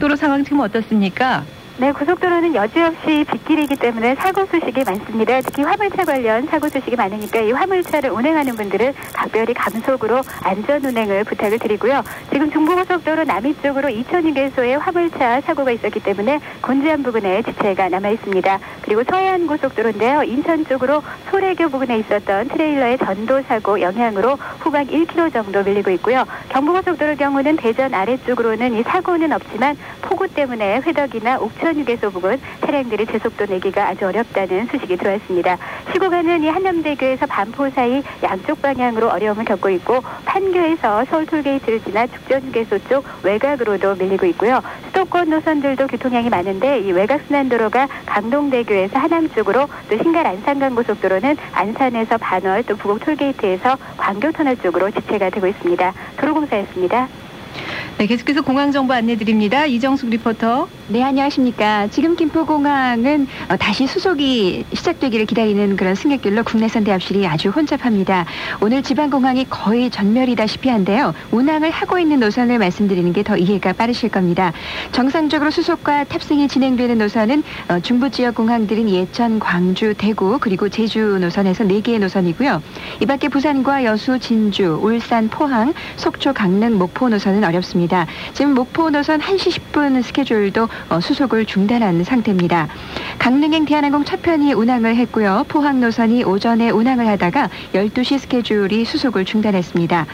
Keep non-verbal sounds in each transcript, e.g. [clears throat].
고속도로 상황 지금 어떻습니까? 네, 고속도로는 여지없이 빗길이기 때문에 사고 소식이 많습니다. 특히 화물차 관련 사고 소식이 많으니까 이 화물차를 운행하는 분들은 각별히 감속으로 안전 운행을 부탁을 드리고요. 지금 중부고속도로 남이 쪽으로 2,000휴게소에 화물차 사고가 있었기 때문에 곤지암 부근에 지체가 남아 있습니다. 그리고 서해안 고속도로인데요. 인천 쪽으로 소래교 부근에 있었던 트레일러의 전도 사고 영향으로 후방 1km 정도 밀리고 있고요. 경부고속도로 경우는 대전 아래쪽으로는 이 사고는 없지만 폭우 때문에 회덕이나 옥천 휴게소 부근 차량들이 제속도 내기가 아주 어렵다는 소식이 들어왔습니다. 시고 가는 이 한남대교에서 반포 사이 양쪽 방향으로 어려움을 겪고 있고 판교에서 서울 톨게이트를 지나 죽전 휴게소 쪽 외곽으로도 밀리고 있고요. 수도권 노선들도 교통량이 많은데 이 외곽 순환도로가 강동대교에서 하남 쪽으로 또 신갈 안산간 고속도로는 안산에서 반월 또 부곡 톨게이트에서 광교터널 쪽으로 지체가 되고 있습니다. 도로공사였습니다. 네, 계속해서 공항 정보 안내 드립니다. 이정숙 리포터. 네, 안녕하십니까. 지금 김포공항은 어, 다시 수속이 시작되기를 기다리는 그런 승객들로 국내선 대합실이 아주 혼잡합니다. 오늘 지방공항이 거의 전멸이다시피 한데요. 운항을 하고 있는 노선을 말씀드리는 게 더 이해가 빠르실 겁니다. 정상적으로 수속과 탑승이 진행되는 노선은 어, 중부 지역 공항들인 예천, 광주, 대구 그리고 제주 노선에서 4개의 노선이고요. 이 밖에 부산과 여수, 진주, 울산, 포항, 속초, 강릉, 목포 노선은 어렵습니다. 지금 목포 노선 1시 10분 스케줄도 어, 수속을 중단한 상태입니다. 강릉행 대한항공 첫 편이 운항을 했고요. 포항 노선이 오전에 운항을 하다가 12시 스케줄이 수속을 중단했습니다.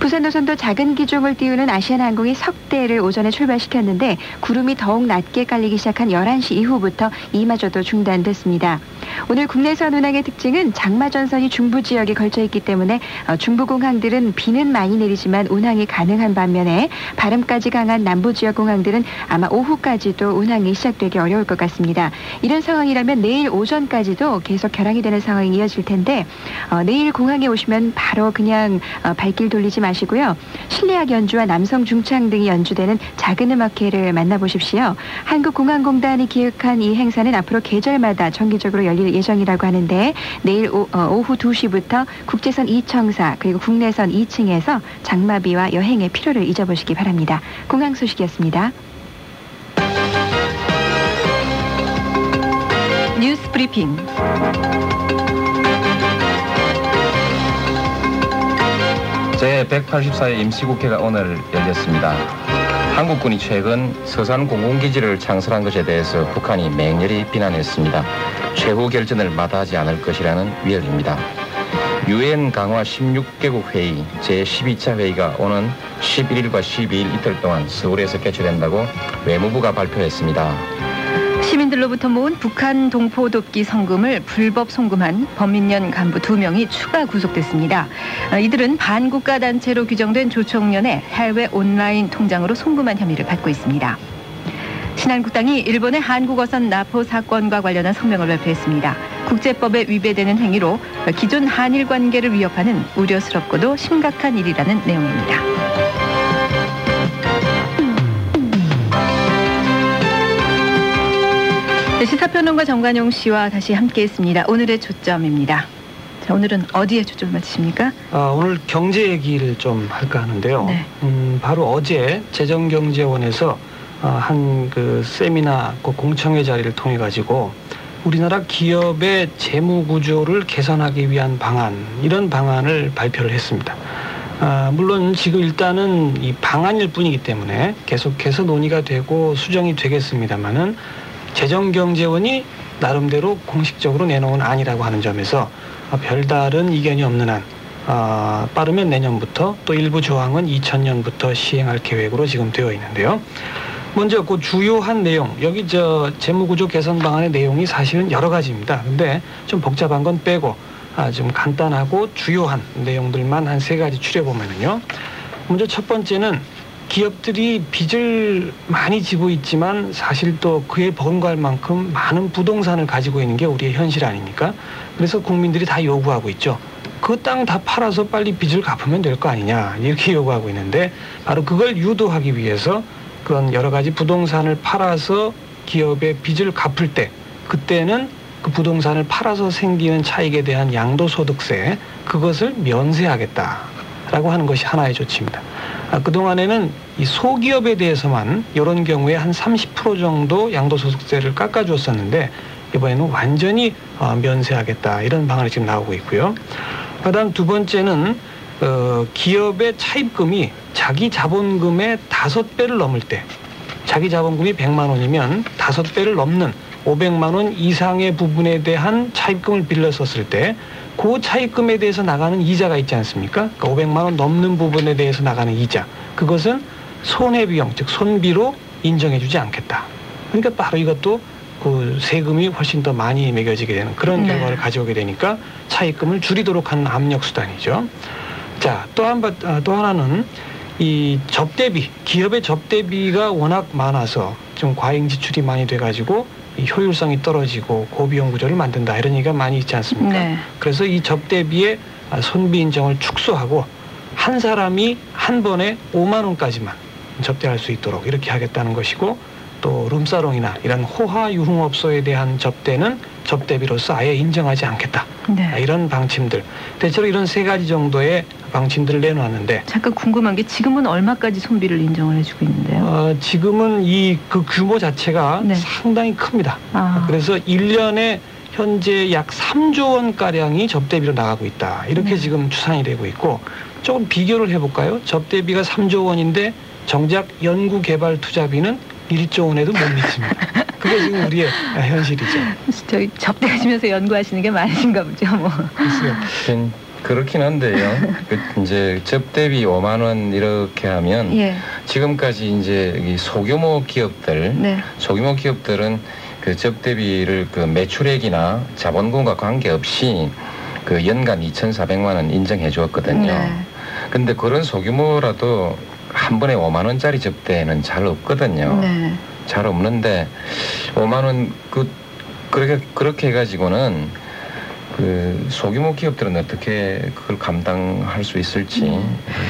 부산 노선도 작은 기종을 띄우는 아시아나항공이 석대를 오전에 출발시켰는데 구름이 더욱 낮게 깔리기 시작한 11시 이후부터 이마저도 중단됐습니다. 오늘 국내선 운항의 특징은 장마전선이 중부 지역에 걸쳐 있기 때문에 어, 중부공항들은 비는 많이 내리지만 운항이 가능한 반면에 바람까지 강한 남부 지역 공항들은 아마 오후까지도 운항이 시작되기 어려울 것 같습니다. 이런 상황이라면 내일 오전까지도 계속 결항이 되는 상황이 이어질 텐데 어, 내일 공항에 오시면 바로 그냥 어, 발길 돌리지 마시고요. 실내악 연주와 남성 중창 등이 연주되는 작은 음악회를 만나보십시오. 한국공항공단이 기획한 이 행사는 앞으로 계절마다 정기적으로 열릴 예정이라고 하는데 내일 오, 어, 후 2시부터 국제선 2청사 그리고 국내선 2층에서 장마비와 여행의 필요를 잊어보시기 바랍니다. 공항 소식이었습니다. 뉴스 브리핑. 제184회 임시국회가 오늘 열렸습니다. 한국군이 최근 서산 공공기지를 창설한 것에 대해서 북한이 맹렬히 비난했습니다. 최후 결전을 마다하지 않을 것이라는 위협입니다. 유엔 강화 16개국 회의 제12차 회의가 오는 11일과 12일 이틀 동안 서울에서 개최된다고 외무부가 발표했습니다. 시민들로부터 모은 북한 동포 돕기 성금을 불법 송금한 범인연 간부 두 명이 추가 구속됐습니다. 어, 이들은 반국가 단체로 규정된 조총련의 해외 온라인 통장으로 송금한 혐의를 받고 있습니다. 신한국당이 일본의 한국어선 나포 사건과 관련한 성명을 발표했습니다. 국제법에 위배되는 행위로 기존 한일 관계를 위협하는 우려스럽고도 심각한 일이라는 내용입니다. 네, 시사평론가 정관용 씨와 다시 함께했습니다. 오늘의 초점입니다. 자, 오늘은 어디에 초점을 맞추십니까? 아, 오늘 경제 얘기를 좀 할까 하는데요. 네. 음, 바로 어제 재정경제원에서 어, 한그 세미나 그 공청회 자리를 통해 가지고 우리나라 기업의 재무 구조를 개선하기 위한 방안 이런 방안을 발표를 했습니다. 아, 물론 지금 일단은 이 방안일 뿐이기 때문에 계속해서 논의가 되고 수정이 되겠습니다만은 재정경제원이 나름대로 공식적으로 내놓은 안이라고 하는 점에서 별다른 이견이 없는 한 어, 빠르면 내년부터 또 일부 조항은 2000년부터 시행할 계획으로 지금 되어 있는데요. 먼저 그 주요한 내용 여기 저 재무구조 개선 방안의 내용이 사실은 여러 가지입니다. 근데 좀 복잡한 건 빼고 아, 좀 간단하고 주요한 내용들만 한 세 가지 추려 보면은요. 먼저 첫 번째는 기업들이 빚을 많이 지고 있지만 사실 또 그에 버금갈 만큼 많은 부동산을 가지고 있는 게 우리의 현실 아닙니까? 그래서 국민들이 다 요구하고 있죠. 그 땅 다 팔아서 빨리 빚을 갚으면 될 거 아니냐 이렇게 [laughs] 요구하고 있는데 바로 그걸 유도하기 위해서 그런 여러 가지 부동산을 팔아서 기업의 빚을 갚을 때 그때는 그 부동산을 팔아서 생기는 차익에 대한 양도소득세 그것을 면세하겠다. 라고 하는 것이 하나의 조치입니다. 아, 그동안에는 이 소기업에 대해서만 이런 경우에 한 30% 정도 양도소득세를 깎아주었었는데 이번에는 완전히 어, 면세하겠다 이런 방안이 지금 나오고 있고요. 그다음 두 번째는 어, 기업의 차입금이 자기 자본금의 다섯 배를 넘을 때 자기 자본금이 100만 원이면 다섯 배를 넘는 500만 원 이상의 부분에 대한 차입금을 빌렸었을 때 그 차입금에 대해서 나가는 이자가 있지 않습니까? 그러니까 500만 원 넘는 부분에 대해서 나가는 이자 그것은 손해비용 즉 손비로 인정해주지 않겠다. 그러니까 바로 이것도 그 세금이 훨씬 더 많이 매겨지게 되는 그런 네. 결과를 가져오게 되니까 차입금을 줄이도록 하는 압력 수단이죠. 자, 또 한, 번- 아, 또 하나는 이 접대비, 기업의 접대비가 워낙 많아서 좀 과잉 지출이 많이 돼가지고 이 효율성이 떨어지고 고비용 구조를 만든다 이런 얘기가 많이 있지 않습니까? 네. 그래서 이 접대비의 아, 손비 인정을 축소하고 한 사람이 한 번에 5만 원까지만 접대할 수 있도록 이렇게 하겠다는 것이고 또 룸사롱이나 이런 호화 유흥업소에 대한 접대는 접대비로서 아예 인정하지 않겠다. 아, 네. 이런 방침들 대체로 이런 세 가지 정도의 방침들을 내놓았는데 잠깐 궁금한 게 지금은 얼마까지 손비를 인정을 해주고 있는데요? 어, 지금은 이 그 규모 자체가 네. 상당히 큽니다. 아, 그래서 1년에 현재 약 3조 원 가량이 접대비로 나가고 있다. 이렇게 네. 지금 추산이 되고 있고 조금 비교를 해볼까요? 접대비가 3조 원인데 정작 연구 개발 투자비는 1조 원에도 못 미칩니다. [laughs] 그게 지금 우리의 현실이죠. 저희 접대하시면서 연구하시는 게 많으신가 보죠. 뭐. 글쎄요. 그렇긴 한데요. [laughs] 그 이제 접대비 5만 원 이렇게 하면 예. 지금까지 이제 이 소규모 기업들 네. 소규모 기업들은 그 접대비를 그 매출액이나 자본금과 관계없이 그 연간 2,400만 원 인정해 주었거든요. 네. 근데 그런 소규모라도 한 번에 5만 원짜리 접대는 잘 없거든요. 네. 잘 없는데 5만 원그 그렇게 그렇게 해가지고는 그 소규모 기업들은 어떻게 그걸 감당할 수 있을지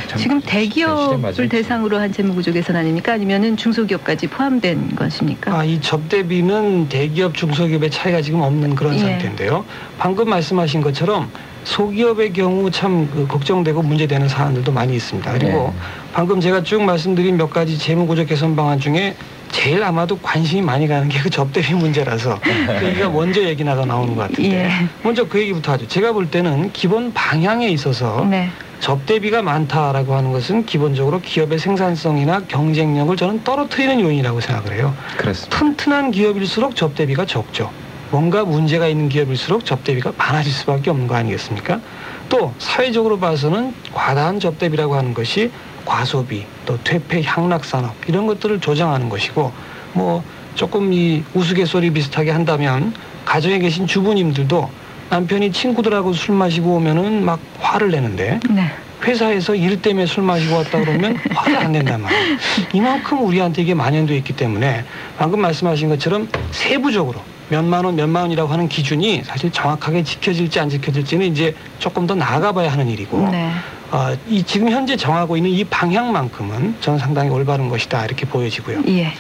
참 지금 대기업을. 대상으로 한 재무 구조 개선 아닙니까? 아니면은 중소기업까지 포함된 것입니까? 아, 이 접대비는 대기업, 중소기업의 차이가 지금 없는 그런 예. 상태인데요. 방금 말씀하신 것처럼 소기업의 경우 참 그 걱정되고 문제되는 사안들도 많이 있습니다. 그리고 네. 방금 제가 쭉 말씀드린 몇 가지 재무구조 개선 방안 중에 제일 아마도 관심이 많이 가는 게 그 접대비 문제라서 그 얘기가 먼저 얘기 나가 나오는 것 같은데 예. 먼저 그 얘기부터 하죠. 제가 볼 때는 기본 방향에 있어서 네. 접대비가 많다라고 하는 것은 기본적으로 기업의 생산성이나 경쟁력을 저는 떨어뜨리는 요인이라고 생각을 해요. 그렇습니다. 튼튼한 기업일수록 접대비가 적죠. 뭔가 문제가 있는 기업일수록 접대비가 많아질 수밖에 없는 거 아니겠습니까? 또 사회적으로 봐서는 과다한 접대비라고 하는 것이 과소비, 또 퇴폐 향락 산업 이런 것들을 조장하는 것이고 뭐 조금 이 우스갯소리 비슷하게 한다면 가정에 계신 주부님들도 남편이 친구들하고 술 마시고 오면은 막 화를 내는데 네. 회사에서 일 때문에 술 마시고 왔다 그러면 화가 안 낸단 말이에요. 이만큼 우리한테 이게 만연돼 있기 때문에 방금 말씀하신 것처럼 세부적으로 몇만 원, 몇만 원이라고 하는 기준이 사실 정확하게 지켜질지 안 지켜질지는 이제 조금 더 나아가봐야 하는 일이고 네. 어, 이 지금 현재 정하고 있는 이 방향만큼은 저는 상당히 올바른 것이다 이렇게 보여지고요. 예.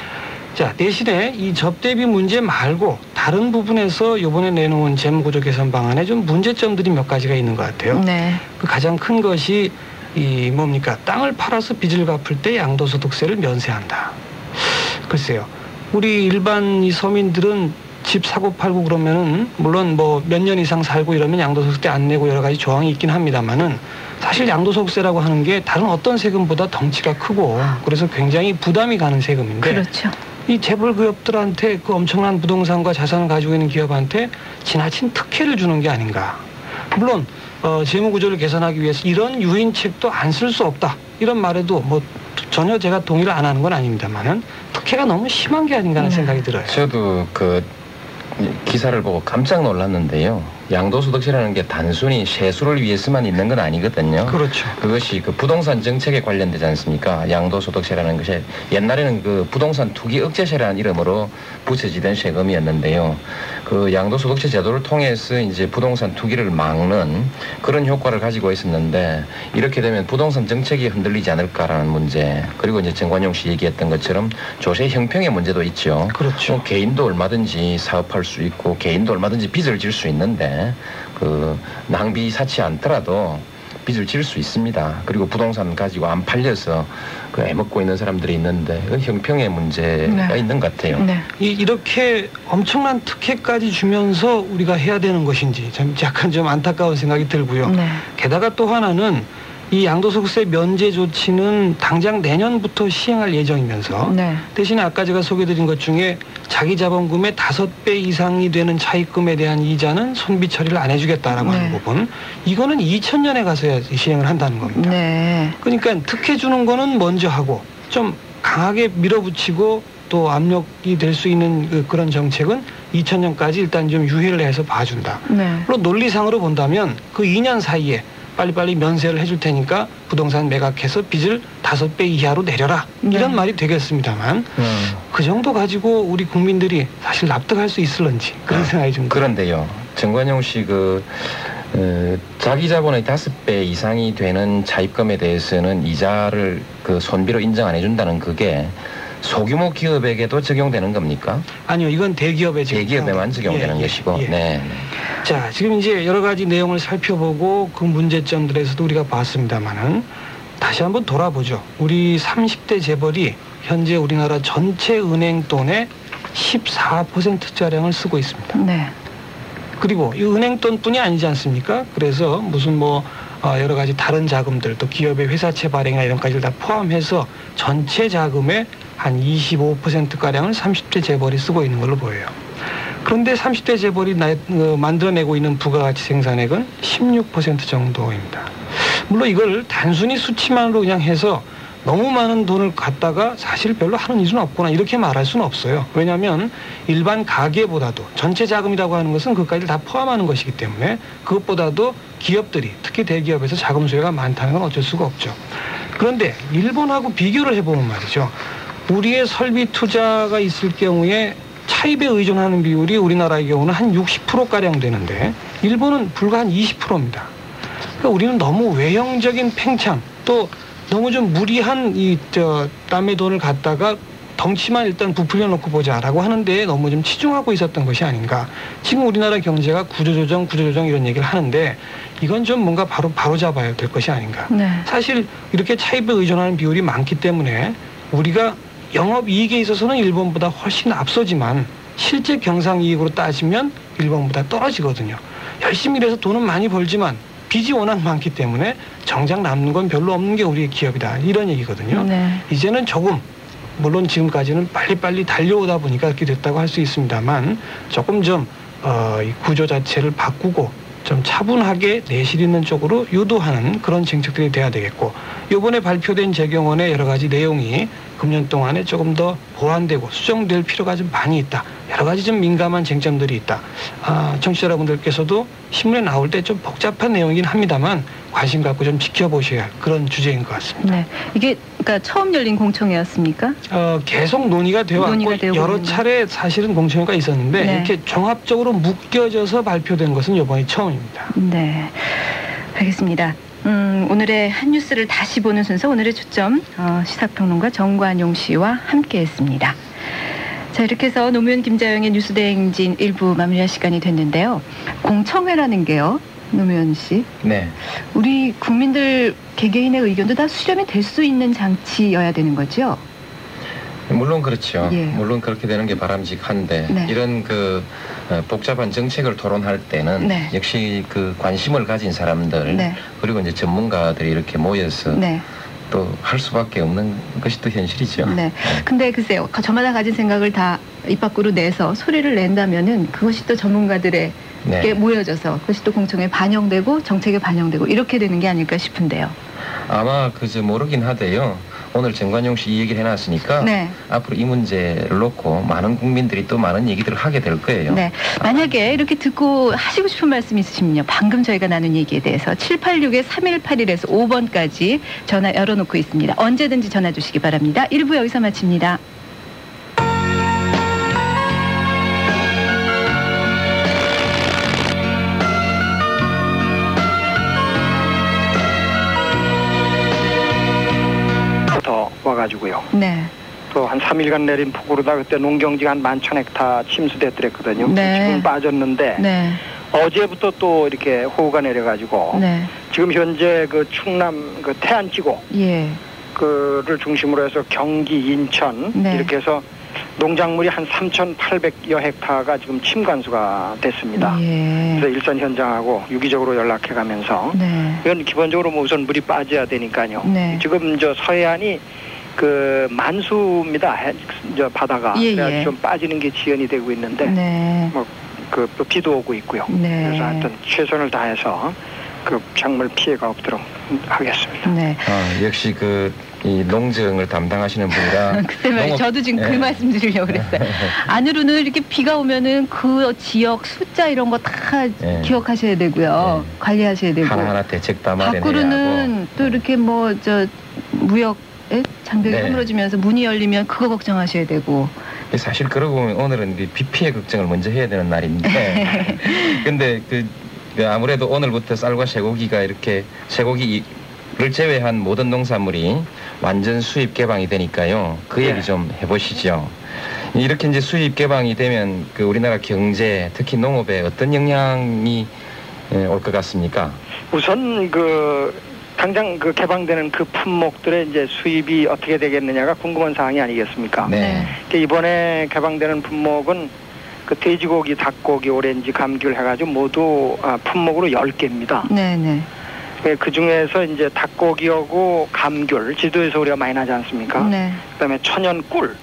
자 대신에 이 접대비 문제 말고 다른 부분에서 이번에 내놓은 재무구조 개선 방안에 좀 문제점들이 몇 가지가 있는 것 같아요. 네. 그 가장 큰 것이 이 뭡니까 땅을 팔아서 빚을 갚을 때 양도소득세를 면세한다. 글쎄요, 우리 일반 이 서민들은 집 사고 팔고 그러면은 물론 뭐 몇 년 이상 살고 이러면 양도소득세 안 내고 여러 가지 조항이 있긴 합니다만은 사실 양도소득세라고 하는 게 다른 어떤 세금보다 덩치가 크고 그래서 굉장히 부담이 가는 세금인데 그렇죠. 이 재벌 기업들한테 그 엄청난 부동산과 자산을 가지고 있는 기업한테 지나친 특혜를 주는 게 아닌가. 물론 어, 재무 구조를 개선하기 위해서 이런 유인책도 안 쓸 수 없다. 이런 말에도 뭐 전혀 제가 동의를 안 하는 건 아닙니다만은 특혜가 너무 심한 게 아닌가 하는 네. 생각이 들어요. 저도 그 기사를 보고 깜짝 놀랐는데요. 양도소득세라는 게 단순히 세수를 위해서만 있는 건 아니거든요. 그렇죠. 그것이 그 부동산 정책에 관련되지 않습니까? 양도소득세라는 것이 옛날에는 그 부동산 투기 억제세라는 이름으로 붙여지던 세금이었는데요. 그 양도소득세 제도를 통해서 이제 부동산 투기를 막는 그런 효과를 가지고 있었는데 이렇게 되면 부동산 정책이 흔들리지 않을까라는 문제 그리고 이제 정관용 씨 얘기했던 것처럼 조세 형평의 문제도 있죠. 그렇죠. 뭐 개인도 얼마든지 사업할 수 있고 개인도 얼마든지 빚을 질 수 있는데 그 낭비 사치 않더라도 빚을 질 수 있습니다. 그리고 부동산 가지고 안 팔려서 그 애먹고 있는 사람들이 있는데 그 형평의 문제가 네. 있는 것 같아요. 네. 이, 이렇게 엄청난 특혜까지 주면서 우리가 해야 되는 것인지 좀 약간 좀 안타까운 생각이 들고요. 네. 게다가 또 하나는 이 양도소득세 면제 조치는 당장 내년부터 시행할 예정이면서 네. 대신에 아까 제가 소개드린 것 중에 자기 자본금의 다섯 배 이상이 되는 차입금에 대한 이자는 손비 처리를 안 해주겠다라고 네. 하는 부분 이거는 2000년에 가서야 시행을 한다는 겁니다. 네. 그러니까 특혜 주는 거는 먼저 하고 좀 강하게 밀어붙이고 또 압력이 될 수 있는 그, 그런 정책은 2000년까지 일단 좀 유예를 해서 봐준다. 네. 물론 논리상으로 본다면 그 2년 사이에 빨리빨리 면세를 해줄 테니까 부동산 매각해서 빚을 다섯 배 이하로 내려라 네. 이런 말이 되겠습니다만 음, 그 정도 가지고 우리 국민들이 사실 납득할 수 있을런지 그런 아, 생각이 좀. 그런데요, 정관용 씨그 어, 자기 자본의 다섯 배 이상이 되는 차입금에 대해서는 이자를 그 손비로 인정 안 해준다는 그게 소규모 기업에게도 적용되는 겁니까? 아니요 이건 대기업에 지금 대기업에만 적용되는 예, 예, 것이고, 예. 네. 자, 지금 이제 여러 가지 내용을 살펴보고 그 문제점들에서도 우리가 봤습니다만은 다시 한번 돌아보죠. 우리 30대 재벌이 현재 우리나라 전체 은행 돈의 14%자량을 쓰고 있습니다. 네. 그리고 이 은행 돈뿐이 아니지 않습니까? 그래서 무슨 뭐 어, 여러 가지 다른 자금들 또 기업의 회사채 발행이나 이런 까지를 다 포함해서 전체 자금의 한 25%가량을 30대 재벌이 쓰고 있는 걸로 보여요. 그런데 30대 재벌이 나, 어, 만들어내고 있는 부가가치 생산액은 16% 정도입니다. 물론 이걸 단순히 수치만으로 그냥 해서 너무 많은 돈을 갖다가 사실 별로 하는 일은 없구나 이렇게 말할 수는 없어요. 왜냐하면 일반 가계보다도 전체 자금이라고 하는 것은 그까지 다 포함하는 것이기 때문에 그것보다도 기업들이 특히 대기업에서 자금 소요가 많다는 건 어쩔 수가 없죠. 그런데 일본하고 비교를 해보면 말이죠. 우리의 설비 투자가 있을 경우에 차입에 의존하는 비율이 우리나라의 경우는 한 60%가량 되는데 일본은 불과 한 20%입니다. 그러니까 우리는 너무 외형적인 팽창 또 너무 좀 무리한 이 저 남의 돈을 갖다가 덩치만 일단 부풀려 놓고 보자라고 하는데 너무 좀 치중하고 있었던 것이 아닌가. 지금 우리나라 경제가 구조조정, 구조조정 이런 얘기를 하는데 이건 좀 뭔가 바로 바로 잡아야 될 것이 아닌가. 네. 사실 이렇게 차입에 의존하는 비율이 많기 때문에 우리가 영업 이익에 있어서는 일본보다 훨씬 앞서지만 실제 경상 이익으로 따지면 일본보다 떨어지거든요. 열심히 일해서 돈은 많이 벌지만 빚이 워낙 많기 때문에 정작 남는 건 별로 없는 게 우리의 기업이다. 이런 얘기거든요. 네. 이제는 조금 물론 지금까지는 빨리빨리 달려오다 보니까 이렇게 됐다고 할 수 있습니다만 조금 좀 어, 이 구조 자체를 바꾸고 좀 차분하게 내실 있는 쪽으로 유도하는 그런 정책들이 돼야 되겠고 이번에 발표된 재경원의 여러 가지 내용이 금년 동안에 조금 더 보완되고 수정될 필요가 좀 많이 있다. 여러 가지 좀 민감한 쟁점들이 있다. 아, 청취자 여러분들께서도 신문에 나올 때 좀 복잡한 내용이긴 합니다만 관심 갖고 좀 지켜보셔야 할 그런 주제인 것 같습니다. 네. 이게 그러니까 처음 열린 공청회였습니까? 어, 계속 논의가 되어 왔고 여러. 차례 사실은 공청회가 있었는데 네. 이렇게 종합적으로 묶여져서 발표된 것은 이번이 처음입니다. 네. 알겠습니다. 음, 오늘의 한 뉴스를 다시 보는 순서 오늘의 초점 어, 시사평론가 정관용 씨와 함께했습니다. 자 이렇게 해서 노무현 김자영의 뉴스대행진 일부 마무리할 시간이 됐는데요. 공청회라는 게요. 노무현 씨, 네. 우리 국민들 개개인의 의견도 다 수렴이 될 수 있는 장치여야 되는 거죠. 물론 그렇죠. 예. 물론 그렇게 되는 게 바람직한데 네. 이런 그 어, 복잡한 정책을 토론할 때는 네. 역시 그 관심을 가진 사람들 네, 그리고 이제 전문가들이 이렇게 모여서 네, 또할 수밖에 없는 것이 또 현실이죠. 네. 근데 글쎄요, 저마다 가진 생각을 다 입 밖으로 내서 소리를 낸다면은 그것이 또 전문가들의 네. 게 모여져서 그것이 또 공청에 반영되고 정책에 반영되고 이렇게 되는 게 아닐까 싶은데요. 아마 그저 모르긴 하대요. 오늘 정관용 씨 이 얘기를 해놨으니까 네. 앞으로 이 문제를 놓고 많은 국민들이 또 많은 얘기들을 하게 될 거예요. 네. 만약에 이렇게 듣고 하시고 싶은 말씀 있으시면요. 방금 저희가 나눈 얘기에 대해서 786-3181에서 5번까지 전화 열어놓고 있습니다. 언제든지 전화 주시기 바랍니다. 1부 여기서 마칩니다. 가지고요. 네. 또 한 3일간 내린 폭우로다 그때 농경지가 한 만천 헥타 침수됐더랬거든요. 네. 지금 빠졌는데 네. 어제부터 또 이렇게 호우가 내려가지고 네. 지금 현재 그 충남 그 태안지구 예. 그를 중심으로 해서 경기, 인천 네. 이렇게 해서 농작물이 한 3,800여 헥타가 지금 침관수가 됐습니다. 예. 그래서 일선 현장하고 유기적으로 연락해가면서 네. 이건 기본적으로 뭐 우선 물이 빠져야 되니까요. 네. 지금 저 서해안이 그 만수입니다. 해- 저 바다가 예, 예. 좀 빠지는 게 지연이 되고 있는데 네. 그또 비도 오고 있고요. 네. 그래서 하여튼 최선을 다해서 그 작물 피해가 없도록 하겠습니다. 네. 아, 역시 그 이 농정을 담당하시는 분이라 [laughs] 그때. 농업- 저도 지금 그 예. 말씀 드리려고 그랬어요. [laughs] 안으로는 이렇게 비가 오면은 그 지역 숫자 이런 거다 예. 기억하셔야 되고요. 예. 관리하셔야 되고. 하나하나 대책 다 마련해야 밖으로는 하고 또 이렇게 뭐 저 무역 에? 장벽이 네. 허물어지면서 문이 열리면 그거 걱정하셔야 되고. 근데 사실 그러고 보면 오늘은 이비 피해 걱정을 먼저 해야 되는 날인데 [laughs] 근데 그, 그 아무래도 오늘부터 쌀과 쇠고기가 이렇게 쇠고기를 제외한 모든 농산물이 완전 수입 개방이 되니까요 그 얘기 네. 좀 해보시죠 이렇게 이제 수입 개방이 되면 그 우리나라 경제 특히 농업에 어떤 영향이 올 것 같습니까? 우선 그 당장 그 개방되는 그 품목들의 이제 수입이 어떻게 되겠느냐가 궁금한 사항이 아니겠습니까? 네. 그 이번에 개방되는 품목은 그 돼지고기, 닭고기, 오렌지, 감귤 해가지고 모두 아, 품목으로 10개입니다. 네네. 그 중에서 이제 닭고기하고 감귤, 지도에서 우리가 많이 나지 않습니까? 네. 그다음에 천연 꿀.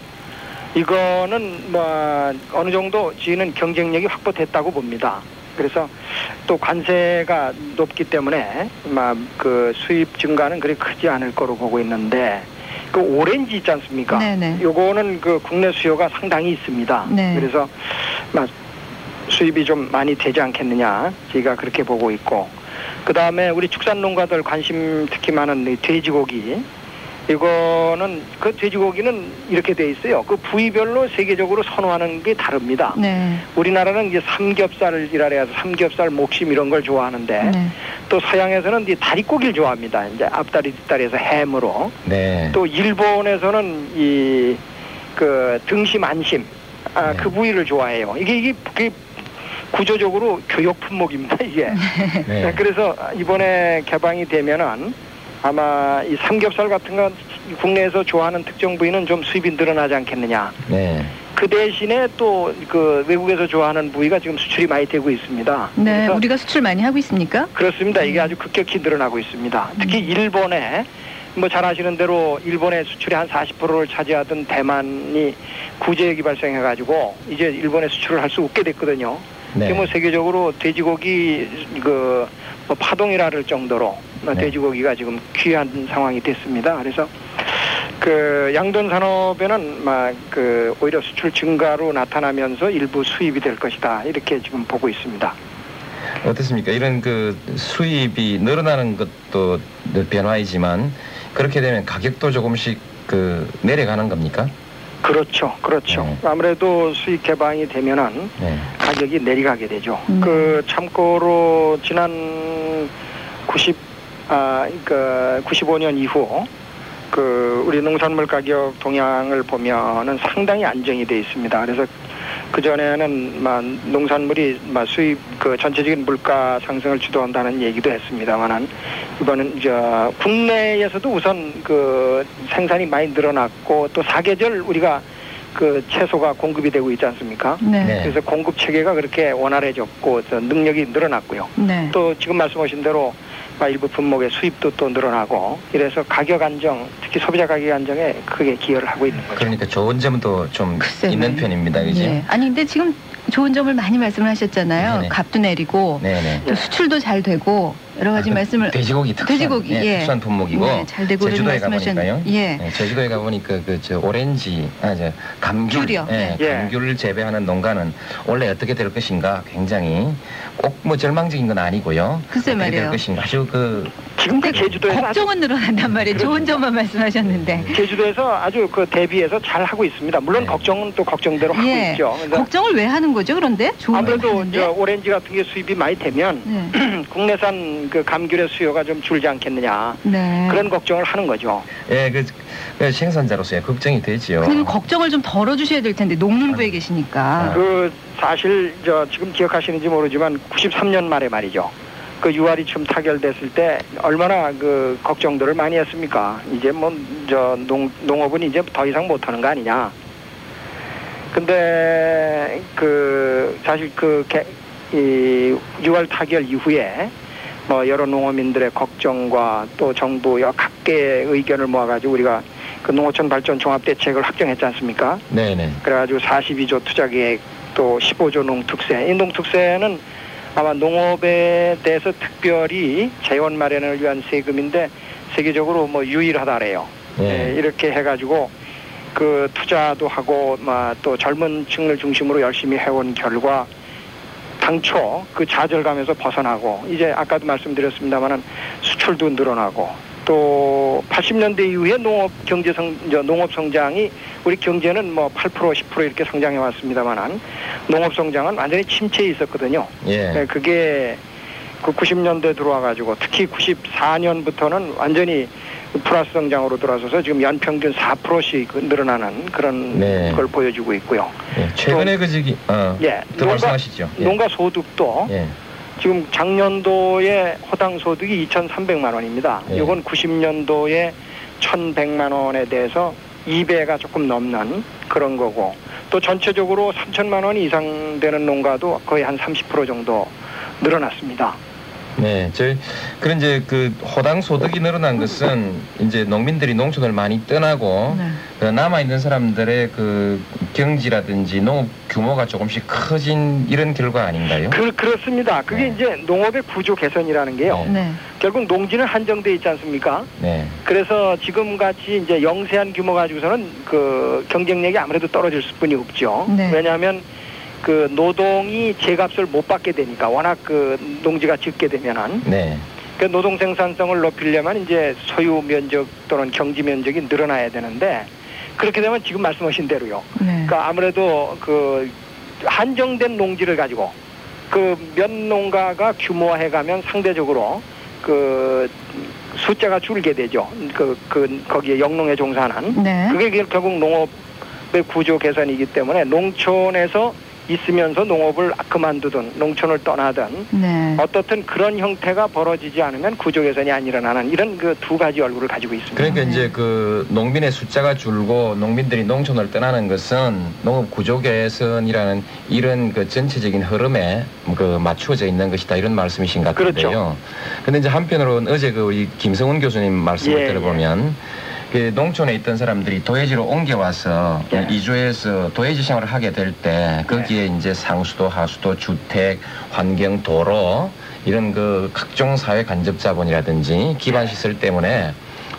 이거는 뭐 어느 정도 저희는 경쟁력이 확보됐다고 봅니다. 그래서 또 관세가 높기 때문에 막그 수입 증가는 그리 크지 않을 거로 보고 있는데 그 오렌지 있지 않습니까? 네네. 요거는 그 국내 수요가 상당히 있습니다. 네. 그래서 막 수입이 좀 많이 되지 않겠느냐 저희가 그렇게 보고 있고 그 다음에 우리 축산 농가들 관심 특히 많은 이 돼지고기 이거는 그 돼지고기는 이렇게 돼 있어요. 그 부위별로 세계적으로 선호하는 게 다릅니다. 네. 우리나라는 이제 삼겹살이라 해서 삼겹살, 목심 이런 걸 좋아하는데 네. 또 서양에서는 이 다리고기를 좋아합니다. 이제 앞다리 뒷다리에서 햄으로 네. 또 일본에서는 이 그 등심 안심 아, 네. 그 부위를 좋아해요. 이게 이게 그게 구조적으로 교역 품목입니다. 이게 네. [laughs] 그래서 이번에 개방이 되면은 아마 이 삼겹살 같은 건 국내에서 좋아하는 특정 부위는 좀 수입이 늘어나지 않겠느냐. 네. 그 대신에 또 그 외국에서 좋아하는 부위가 지금 수출이 많이 되고 있습니다. 네. 우리가 수출 많이 하고 있습니까? 그렇습니다. 이게 아주 급격히 늘어나고 있습니다. 특히 일본에 뭐 잘 아시는 대로 일본의 수출의 한 40%를 차지하던 대만이 구제액이 발생해가지고 이제 일본에 수출을 할 수 없게 됐거든요. 네. 뭐 세계적으로 돼지고기 그뭐 파동이라 할 정도로 뭐 네. 돼지고기가 지금 귀한 상황이 됐습니다. 그래서 그 양돈 산업에는 막 그 오히려 수출 증가로 나타나면서 일부 수입이 될 것이다 이렇게 지금 보고 있습니다. 어떻습니까? 이런 그 수입이 늘어나는 것도 변화이지만 그렇게 되면 가격도 조금씩 그 내려가는 겁니까? 그렇죠, 그렇죠. 네. 아무래도 수입 개방이 되면은 네. 가격이 내려가게 되죠. 음. 그 참고로 지난 90, 아, 그 95년 이후 그 우리 농산물 가격 동향을 보면은 상당히 안정이 돼 있습니다. 그래서 그 전에는 막 농산물이 막 수입 그 전체적인 물가 상승을 주도한다는 얘기도 했습니다만은 이번은 저 국내에서도 우선 그 생산이 많이 늘어났고 또 사계절 우리가 그 채소가 공급이 되고 있지 않습니까? 네. 네. 그래서 공급 체계가 그렇게 원활해졌고 또 능력이 늘어났고요. 네. 또 지금 말씀하신 대로 아, 일부 품목의 수입도 또 늘어나고 이래서 가격 안정, 특히 소비자 가격 안정에 크게 기여를 하고 있는 거죠. 그러니까 좋은 점도 좀 글쎄 있는. 편입니다. 그지? 예. 아니 근데 지금 좋은 점을 많이 말씀을 하셨잖아요. 네네. 값도 내리고 네네. 또 수출도 잘 되고 여러 가지 아, 그 말씀을 돼지고기 특산, 돼지고기, 예, 예. 특산 품목이고 네, 잘 되고 제주도에 가보니까요. 예. 네, 제주도에 가보니까 그 저 오렌지, 아저 감귤, 귤이요. 예, 예. 감귤을 재배하는 농가는 원래 어떻게 될 것인가 굉장히 꼭 뭐 절망적인 건 아니고요. 글쎄 어떻게 될 말이에요. 것인가 아주 그 지금 그 제주도에서 아주, 걱정은 늘어난단 말이에요. 좋은 점만 말씀하셨는데. 제주도에서 아주 그 대비해서 잘 하고 있습니다. 물론 네. 걱정은 또 걱정대로 하고 예. 있죠. 걱정을 왜 하는 거죠? 그런데 좋은 아무래도 오렌지 같은 게 수입이 많이 되면 네. [clears throat] 국내산 그 감귤의 수요가 좀 줄지 않겠느냐 네. 그런 걱정을 하는 거죠. 예, 그, 그 생산자로서의 걱정이 되지요. 그럼 걱정을 좀 덜어주셔야 될 텐데 농림부에 아. 계시니까. 그 사실 저 지금 기억하시는지 모르지만 93년 말에 말이죠. 그 6월이쯤 타결됐을 때 얼마나 그 걱정들을 많이 했습니까? 이제 뭐저농 농업은 이제 더 이상 못 하는 거 아니냐. 근데 그 사실 그 개, 이 6월 타결 이후에 뭐 여러 농어민들의 걱정과 또 정부 여 각계의 의견을 모아가지고 우리가 그 농어촌 발전 종합 대책을 확정했지 않습니까? 네네. 그래가지고 42조 투자 계획 또 15조 농특세. 이 농특세는 아마 농업에 대해서 특별히 재원 마련을 위한 세금인데 세계적으로 뭐 유일하다래요. 예. 예, 이렇게 해가지고 그 투자도 하고 막 또 젊은 층을 중심으로 열심히 해온 결과 당초 그 좌절감에서 벗어나고 이제 아까도 말씀드렸습니다만은 수출도 늘어나고 또 80년대 이후에 농업 경제 성저 농업 성장이 우리 경제는 뭐 8% 10% 이렇게 성장해 왔습니다만은 농업 성장은 완전히 침체에 있었거든요. 예. 네, 그게 그 90년대 들어와 가지고 특히 94년부터는 완전히 플러스 성장으로 들어서서 지금 연평균 4%씩 늘어나는 그런 네. 걸 보여주고 있고요. 예. 최근에 그 저기, 어, 예, 더 농가- 말씀하시죠. 예. 농가 소득도 예. 지금 작년도에 허당 소득이 2,300만 원입니다. 예. 이건 90년도에 1,100만 원에 대해서 2배가 조금 넘는 그런 거고 또 전체적으로 3천만 원 이상 되는 농가도 거의 한 30% 정도 늘어났습니다. 네, 저희 그런 이제 그 호당 소득이 늘어난 것은 이제 농민들이 농촌을 많이 떠나고 네. 그 남아 있는 사람들의 그 경지라든지 농업 규모가 조금씩 커진 이런 결과 아닌가요? 그, 그렇습니다. 그게 네. 이제 농업의 구조 개선이라는 게요. 네. 네. 결국 농지는 한정돼 있지 않습니까? 네, 그래서 지금 같이 이제 영세한 규모 가지고서는 그 경쟁력이 아무래도 떨어질 수뿐이 없죠. 네. 왜냐하면 그 노동이 제값을 못 받게 되니까 워낙 그 농지가 적게 되면은 네, 그 노동 생산성을 높이려면 이제 소유 면적 또는 경지 면적이 늘어나야 되는데 그렇게 되면 지금 말씀하신 대로요. 네. 그러니까 아무래도 그 한정된 농지를 가지고 그면 농가가 규모화해 가면 상대적으로 그 숫자가 줄게 되죠. 그, 그 거기에 영농에 종사하는 네. 그게 결국 농업의 구조 개선이기 때문에 농촌에서 있으면서 농업을 그만두든 농촌을 떠나든 네. 어떻든 그런 형태가 벌어지지 않으면 구조 개선이 안 일어나는 이런 그 두 가지 얼굴을 가지고 있습니다. 그러니까 네. 이제 그 농민의 숫자가 줄고 농민들이 농촌을 떠나는 것은 농업 구조 개선이라는 이런 그 전체적인 흐름에 그 맞추어져 있는 것이다 이런 말씀이신 것 같은데요. 그렇죠. 근데 이제 한편으로는 어제 그 우리 김성훈 교수님 말씀을 예, 들어보면 그 농촌에 있던 사람들이 도예지로 옮겨와서 예. 이주해서 도예지 생활을 하게 될 때 거기에 이제 상수도, 하수도, 주택, 환경, 도로 이런 그 각종 사회 간접 자본이라든지 기반 시설 때문에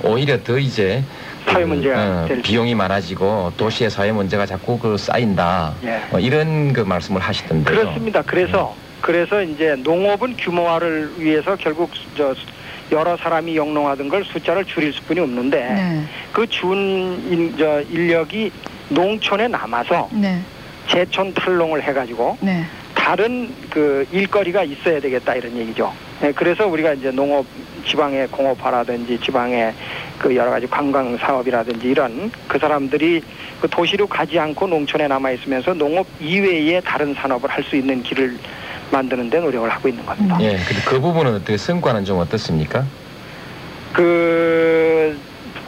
오히려 더 이제 사회 그, 문제가 어, 될 수- 비용이 많아지고 도시의 사회 문제가 자꾸 그 쌓인다 예. 어, 이런 그 말씀을 하시던데요. 그렇습니다. 그래서 그래서 이제 농업은 규모화를 위해서 결국 저 여러 사람이 영농하던 걸 숫자를 줄일 수뿐이 없는데 네. 그준 저 인력이 농촌에 남아서 네. 제촌 탈농을 해가지고 네. 다른 그 일거리가 있어야 되겠다 이런 얘기죠. 네, 그래서 우리가 이제 농업 지방의 공업화라든지 지방의 그 여러 가지 관광 사업이라든지 이런 그 사람들이 그 도시로 가지 않고 농촌에 남아 있으면서 농업 이외의 다른 산업을 할 수 있는 길을 만드는 데 노력을 하고 있는 겁니다. 예, 근데 그 부분은 어떻게 성과는 좀 어떻습니까? 그,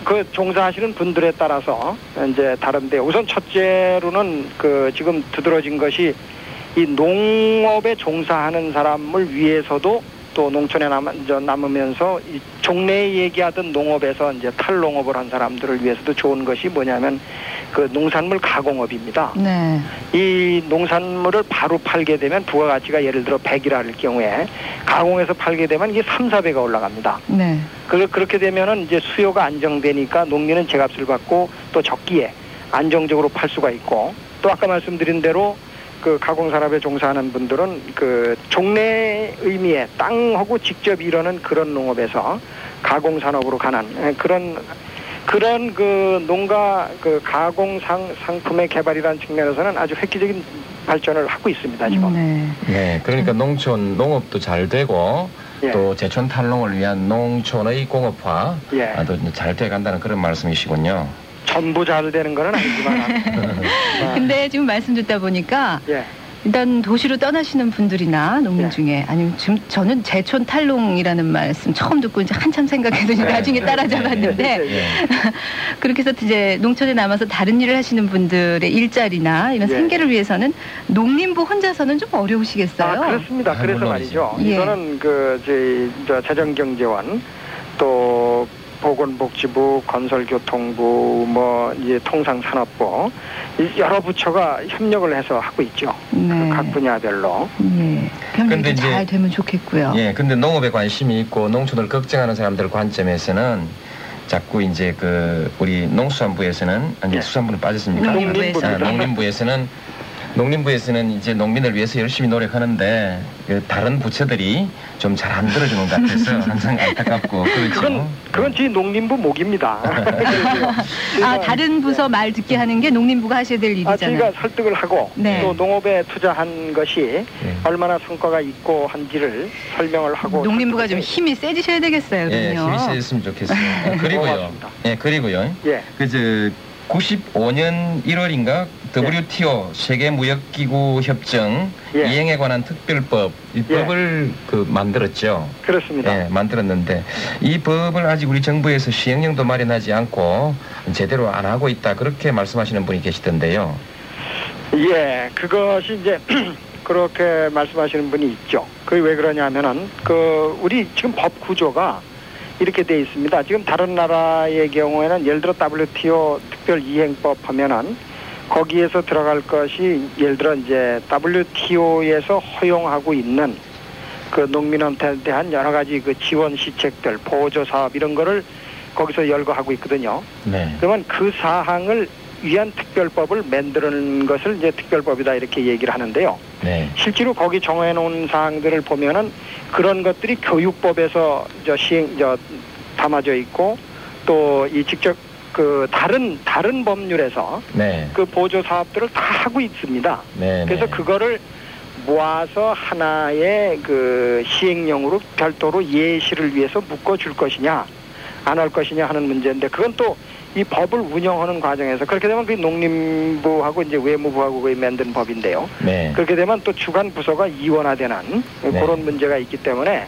그 종사하시는 분들에 따라서 이제 다른데 우선 첫째로는 그 지금 두드러진 것이 이 농업에 종사하는 사람을 위해서도 또 농촌에 남, 저 남으면서 이 종래에 얘기하던 농업에서 이제 탈농업을 한 사람들을 위해서도 좋은 것이 뭐냐면 그 농산물 가공업입니다. 네. 이 농산물을 바로 팔게 되면 부가가치가 예를 들어 100이라 할 경우에 가공해서 팔게 되면 이게 3, 4배가 올라갑니다. 네. 그, 그렇게 되면은 이제 수요가 안정되니까 농민은 제값을 받고 또 적기에 안정적으로 팔 수가 있고 또 아까 말씀드린 대로 그 가공 산업에 종사하는 분들은 그 종래 의미의 땅하고 직접 이루는 그런 농업에서 가공 산업으로 가는 예, 그런 그런 그 농가 그 가공 상, 상품의 개발이라는 측면에서는 아주 획기적인 발전을 하고 있습니다 지금. 네. 네, 그러니까 농촌 농업도 잘 되고 예. 또 제촌 탈농을 위한 농촌의 공업화 예. 아, 도잘 돼간다는 그런 말씀이시군요. 전부 잘 되는 건 아니지만. 아, [laughs] 근데 지금 말씀 듣다 보니까 예. 일단 도시로 떠나시는 분들이나 농민 예. 중에 아니면 지금 저는 제촌 탈농이라는 말씀 처음 듣고 이제 한참 생각해서 네. 나중에 따라잡았는데 예. [laughs] 그렇게 해서 이제 농촌에 남아서 다른 일을 하시는 분들의 일자리나 이런 예. 생계를 위해서는 농림부 혼자서는 좀 어려우시겠어요? 아, 그렇습니다. 아, 그래서. 말이죠. 예. 이거는 그, 저희, 저, 재정경제원, 또, 보건복지부, 건설교통부, 뭐, 이제 통상산업부, 이 여러 부처가 협력을 해서 하고 있죠. 네. 각 분야별로. 예. 근데 협력이 이제- 잘 되면 좋겠고요. 예, 근데 농업에 관심이 있고 농촌을 걱정하는 사람들 관점에서는 자꾸 이제 그 우리 농수산부에서는 아니 예. 수산부는 빠졌습니까? 농림부에서. 아, 농림부에서는 농림부에서는 이제 농민을 위해서 열심히 노력하는데 그 다른 부처들이 좀 잘 안 들어주는 것 같아서 [laughs] 항상 안타깝고 그렇죠. 그건, 그건 제 농림부 목입니다. [laughs] 아, 다른 부서 말 듣게 하는 게 농림부가 하셔야 될 아, 일이잖아요. 저희가 설득을 하고 네. 또 농업에 투자한 것이 예. 얼마나 성과가 있고 한지를 설명을 하고 농림부가 좀 힘이 세지셔야 되겠어요. 예. 힘이 세졌으면 좋겠어요. [laughs] 그리고요. 고맙습니다. 예, 그리고요. 예. 그저 95년 1월인가 WTO 세계 무역기구 협정 예. 이행에 관한 특별법 이 예. 법을 그 만들었죠. 그렇습니다. 예, 만들었는데 이 법을 아직 우리 정부에서 시행령도 마련하지 않고 제대로 안 하고 있다 그렇게 말씀하시는 분이 계시던데요. 예, 그것이 이제 [clears throat] 그렇게 말씀하시는 분이 있죠. 그게 왜 그러냐면은 그 우리 지금 법 구조가 이렇게 돼 있습니다. 지금 다른 나라의 경우에는 예를 들어 WTO 특별 이행법 하면은 거기에서 들어갈 것이 예를 들어 이제 WTO에서 허용하고 있는 그 농민한테 대한 여러 가지 그 지원 시책들, 보조 사업 이런 거를 거기서 열거하고 있거든요. 네. 그러면 그 사항을 위한 특별법을 만드는 것을 이제 특별법이다 이렇게 얘기를 하는데요. 네. 실제로 거기 정해 놓은 사항들을 보면은 그런 것들이 교육법에서 저 시행 저 담아져 있고 또 이 직접 그 다른 다른 법률에서 네. 그 보조 사업들을 다 하고 있습니다. 네. 그래서 네. 그거를 모아서 하나의 그 시행령으로 별도로 예시를 위해서 묶어 줄 것이냐 안 할 것이냐 하는 문제인데 그건 또 이 법을 운영하는 과정에서 그렇게 되면 그 농림부하고 이제 외무부하고 거의 만든 법인데요. 네. 그렇게 되면 또 주간 부서가 이원화되는 네. 그런 문제가 있기 때문에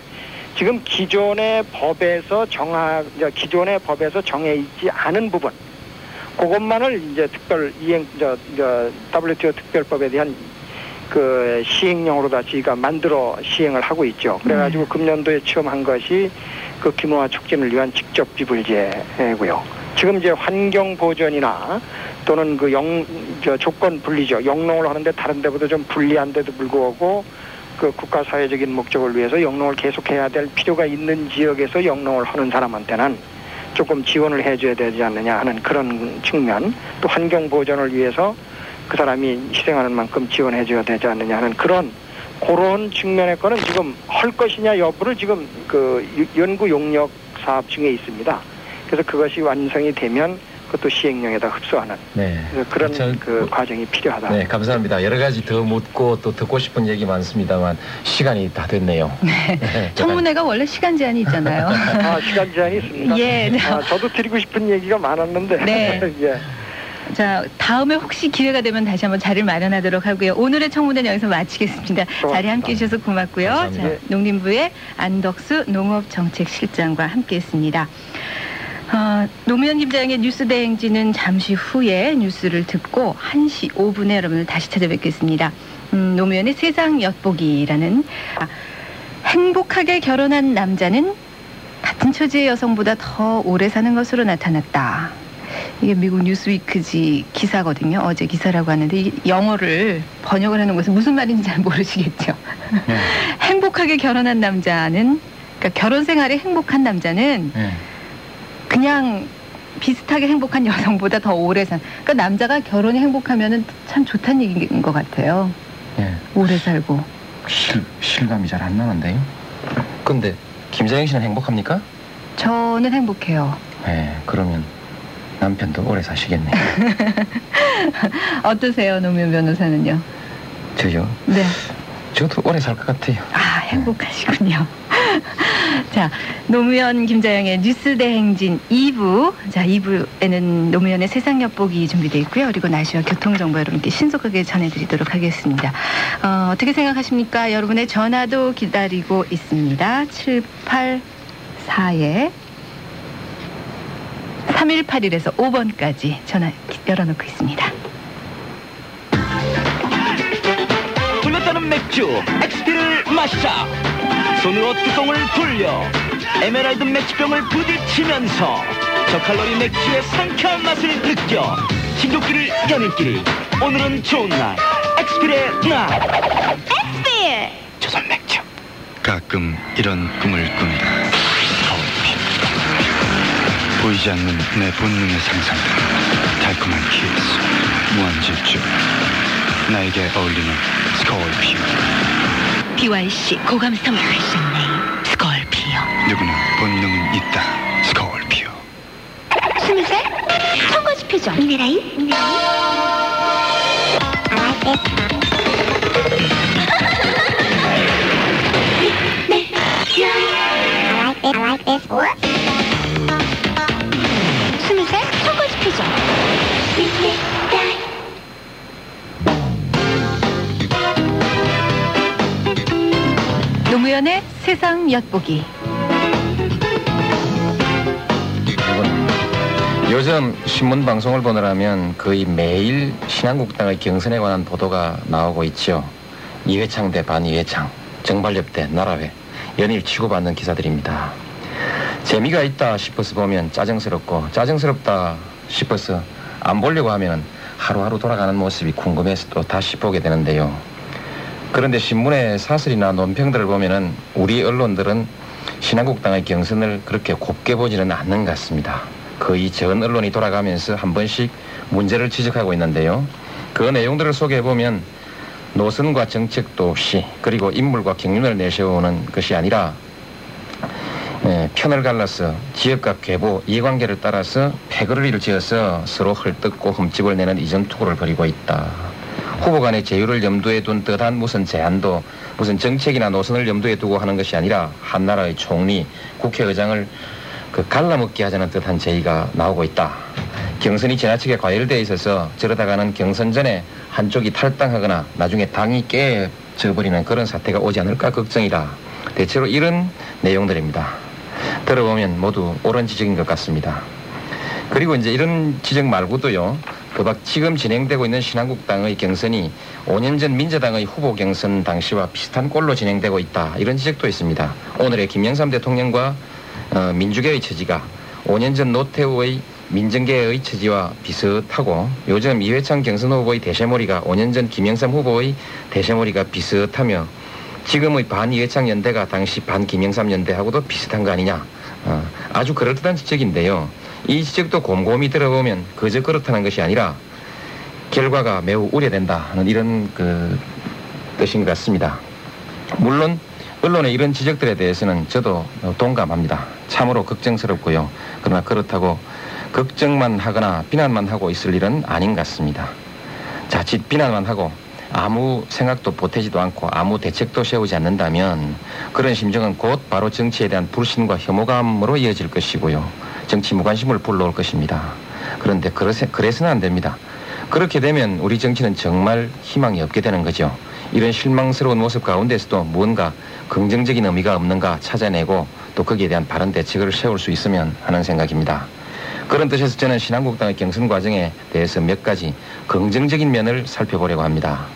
지금 기존의 법에서 정하 저 기존의 법에서 정해 있지 않은 부분 그것만을 이제 특별 이행 저, 저 WTO 특별법에 대한 그 시행령으로 다 저희가 만들어 시행을 하고 있죠. 그래가지고 금년도에 처음 한 것이 그 규모화 촉진을 위한 직접 지불제고요. 지금 이제 환경 보전이나 또는 그 영, 저 조건 분리죠. 영농을 하는데 다른 데보다 좀 불리한데도 불구하고 그 국가 사회적인 목적을 위해서 영농을 계속해야 될 필요가 있는 지역에서 영농을 하는 사람한테는 조금 지원을 해줘야 되지 않느냐 하는 그런 측면 또 환경 보전을 위해서 그 사람이 희생하는 만큼 지원해줘야 되지 않느냐 하는 그런 그런 측면의 거는 지금 할 것이냐 여부를 지금 그 유- 연구 용역 사업 중에 있습니다. 그래서 그것이 완성이 되면 그것도 시행령에다 흡수하는 네. 그런 저- 그 과정이 필요하다. 네, 감사합니다. 여러 가지 더 묻고 또 듣고 싶은 얘기 많습니다만 시간이 다 됐네요. 네. 청문회가 원래 시간 제한이 있잖아요. [laughs] 아, 시간 제한이 있습니다. 예. 아, 저도 드리고 싶은 얘기가 많았는데. 네. [laughs] 예. 자, 다음에 혹시 기회가 되면 다시 한번 자리를 마련하도록 하고요. 오늘의 청문회는 여기서 마치겠습니다. 자리 함께 해주셔서 고맙고요. 감사합니다. 자, 농림부의 안덕수 농업정책실장과 함께 했습니다. 어, 노무현 김장의 뉴스 대행진은 잠시 후에 뉴스를 듣고 1시 5분에 여러분을 다시 찾아뵙겠습니다. 음, 노무현의 세상 엿보기라는 아, 행복하게 결혼한 남자는 같은 처지의 여성보다 더 오래 사는 것으로 나타났다. 이게 미국 뉴스위크지 기사거든요. 어제 기사라고 하는데 이 영어를 번역을 하는 것은 무슨 말인지 잘 모르시겠죠. 네. [laughs] 행복하게 결혼한 남자는 그러니까 결혼 생활에 행복한 남자는 네. 그냥 비슷하게 행복한 여성보다 더 오래 산. 그러니까 남자가 결혼이 행복하면은 참 좋다는 얘기인 것 같아요. 예, 오래 살고. 실, 실감이 잘 안 나는데요. 근데 김자영 씨는 행복합니까? 저는 행복해요. 네, 그러면 남편도 오래 사시겠네요. [laughs] 어떠세요, 노무현 변호사는요? 저요? 네. 저도 오래 살 것 같아요. 아, 행복하시군요. [laughs] 자, 노무현 김자영의 뉴스 대행진 2부. 자, 2부에는 노무현의 세상 엿보기 준비되어 있고요. 그리고 날씨와 교통정보 여러분께 신속하게 전해드리도록 하겠습니다. 어, 어떻게 생각하십니까? 여러분의 전화도 기다리고 있습니다. 784에 3181에서 5번까지 전화 기- 열어놓고 있습니다. 돌렸다는 맥주 엑스피를 마시자 손으로 뚜껑을 돌려 에메랄드 맥주병을 부딪히면서 저칼로리 맥주의 상쾌한 맛을 느껴 가족끼리 연인끼리 오늘은 좋은 날 엑스필의 날 엑스필 조선 맥주 가끔 이런 꿈을 꾼다. 커피. 보이지 않는 내 본능의 상상들. 달콤한 키스. 무한 질주. 나에게 어울리는 스콜피오. BYC 고감성 fashion name 스콜피오 누구나 본능은 있다. 스콜피오. 스무 살 청거지 표정 미네라인 미네라인 스무 노무현의 세상 엿보기. 요즘 신문 방송을 보느라면 거의 매일 신한국당의 경선에 관한 보도가 나오고 있죠. 이회창 대 반이회창, 정발협 대 나라회, 연일 치고받는 기사들입니다. 재미가 있다 싶어서 보면 짜증스럽고 짜증스럽다 싶어서 안 보려고 하면 하루하루 돌아가는 모습이 궁금해서 또 다시 보게 되는데요. 그런데 신문의 사설이나 논평들을 보면은 우리 언론들은 신한국당의 경선을 그렇게 곱게 보지는 않는 것 같습니다. 거의 전 언론이 돌아가면서 한 번씩 문제를 지적하고 있는데요. 그 내용들을 소개해 보면 노선과 정책도 없이 그리고 인물과 경륜을 내세우는 것이 아니라 예, 편을 갈라서 지역과 계보 이해관계를 따라서 패거리를 지어서 서로 헐뜯고 흠집을 내는 이전 투구를 벌이고 있다. 후보 간의 제휴를 염두에 둔 뜻한 무슨 제안도 무슨 정책이나 노선을 염두에 두고 하는 것이 아니라 한 나라의 총리, 국회의장을 그 갈라먹게 하자는 듯한 제의가 나오고 있다. 경선이 지나치게 과열되어 있어서 저러다가는 경선 전에 한쪽이 탈당하거나 나중에 당이 깨져 버리는 그런 사태가 오지 않을까 걱정이다. 대체로 이런 내용들입니다. 들어보면 모두 옳은 지적인 것 같습니다. 그리고 이제 이런 지적 말고도요. 그박 지금 진행되고 있는 신한국당의 경선이 5년 전 민주당의 후보 경선 당시와 비슷한 꼴로 진행되고 있다. 이런 지적도 있습니다. 오늘의 김영삼 대통령과 어, 민주계의 처지가 5년 전 노태우의 민정계의 처지와 비슷하고 요즘 이회창 경선 후보의 대세몰이가 5년 전 김영삼 후보의 대세몰이가 비슷하며 지금의 반 이회창 연대가 당시 반 김영삼 연대하고도 비슷한 거 아니냐. 어, 아주 그럴듯한 지적인데요. 이 지적도 곰곰이 들어보면 그저 그렇다는 것이 아니라 결과가 매우 우려된다는 이런 그 뜻인 것 같습니다. 물론 언론의 이런 지적들에 대해서는 저도 동감합니다. 참으로 걱정스럽고요. 그러나 그렇다고 걱정만 하거나 비난만 하고 있을 일은 아닌 것 같습니다. 자칫 비난만 하고 아무 생각도 보태지도 않고 아무 대책도 세우지 않는다면 그런 심정은 곧 바로 정치에 대한 불신과 혐오감으로 이어질 것이고요. 정치 무관심을 불러올 것입니다. 그런데 그래서, 그래서는 안 됩니다. 그렇게 되면 우리 정치는 정말 희망이 없게 되는 거죠. 이런 실망스러운 모습 가운데서도 무언가 긍정적인 의미가 없는가 찾아내고 또 거기에 대한 바른 대책을 세울 수 있으면 하는 생각입니다. 그런 뜻에서 저는 신한국당의 경선 과정에 대해서 몇 가지 긍정적인 면을 살펴보려고 합니다.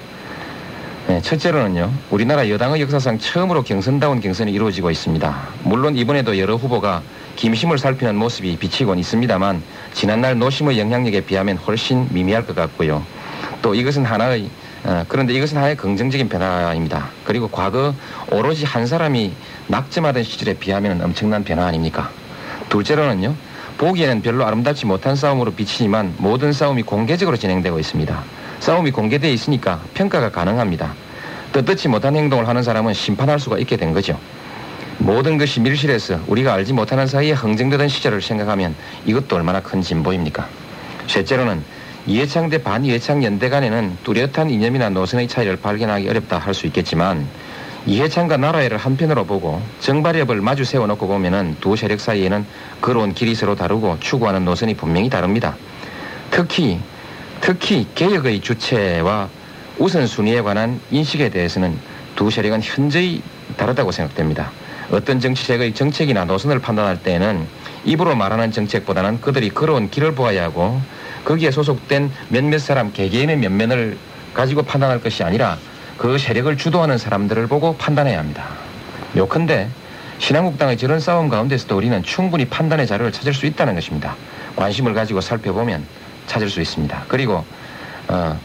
네, 첫째로는요, 우리나라 여당의 역사상 처음으로 경선다운 경선이 이루어지고 있습니다. 물론 이번에도 여러 후보가 김심을 살피는 모습이 비치곤 있습니다만, 지난날 노심의 영향력에 비하면 훨씬 미미할 것 같고요. 또 이것은 하나의, 어, 그런데 이것은 하나의 긍정적인 변화입니다. 그리고 과거 오로지 한 사람이 낙점하던 시절에 비하면 엄청난 변화 아닙니까? 둘째로는요, 보기에는 별로 아름답지 못한 싸움으로 비치지만 모든 싸움이 공개적으로 진행되고 있습니다. 싸움이 공개되어 있으니까 평가가 가능합니다. 뜻듣지 못한 행동을 하는 사람은 심판할 수가 있게 된 거죠. 모든 것이 밀실에서 우리가 알지 못하는 사이에 흥정되던 시절을 생각하면 이것도 얼마나 큰 진보입니까? 셋째로는 이해창 대 반이해창 연대 간에는 뚜렷한 이념이나 노선의 차이를 발견하기 어렵다 할 수 있겠지만 이해창과 나라애를 한편으로 보고 정발협을 마주 세워놓고 보면은 두 세력 사이에는 걸어온 길이 서로 다르고 추구하는 노선이 분명히 다릅니다. 특히 특히 개혁의 주체와 우선순위에 관한 인식에 대해서는 두 세력은 현저히 다르다고 생각됩니다. 어떤 정치색의 정책이나 노선을 판단할 때에는 입으로 말하는 정책보다는 그들이 걸어온 길을 보아야 하고 거기에 소속된 몇몇 사람 개개인의 면면을 가지고 판단할 것이 아니라 그 세력을 주도하는 사람들을 보고 판단해야 합니다. 요컨대 신한국당의 저런 싸움 가운데서도 우리는 충분히 판단의 자료를 찾을 수 있다는 것입니다. 관심을 가지고 살펴보면 찾을 수 있습니다. 그리고 어,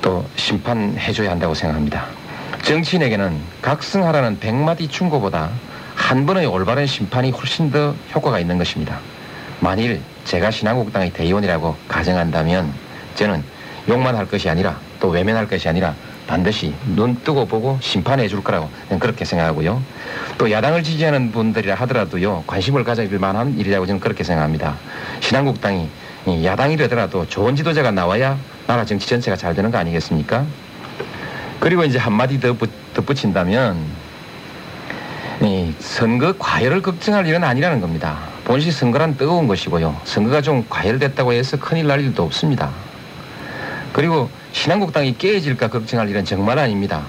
또 심판해줘야 한다고 생각합니다. 정치인에게는 각성하라는 백마디 충고보다 한 번의 올바른 심판이 훨씬 더 효과가 있는 것입니다. 만일 제가 신한국당의 대의원이라고 가정한다면 저는 욕만 할 것이 아니라 또 외면할 것이 아니라 반드시 눈 뜨고 보고 심판해 줄 거라고 그렇게 생각하고요. 또 야당을 지지하는 분들이라 하더라도요 관심을 가질 만한 일이라고 저는 그렇게 생각합니다. 신한국당이 야당이라더라도 좋은 지도자가 나와야 나라 정치 전체가 잘 되는 거 아니겠습니까? 그리고 이제 한마디 더 덧붙인다면 이 선거 과열을 걱정할 일은 아니라는 겁니다. 본시 선거란 뜨거운 것이고요. 선거가 좀 과열됐다고 해서 큰일 날 일도 없습니다. 그리고 신한국당이 깨어질까 걱정할 일은 정말 아닙니다.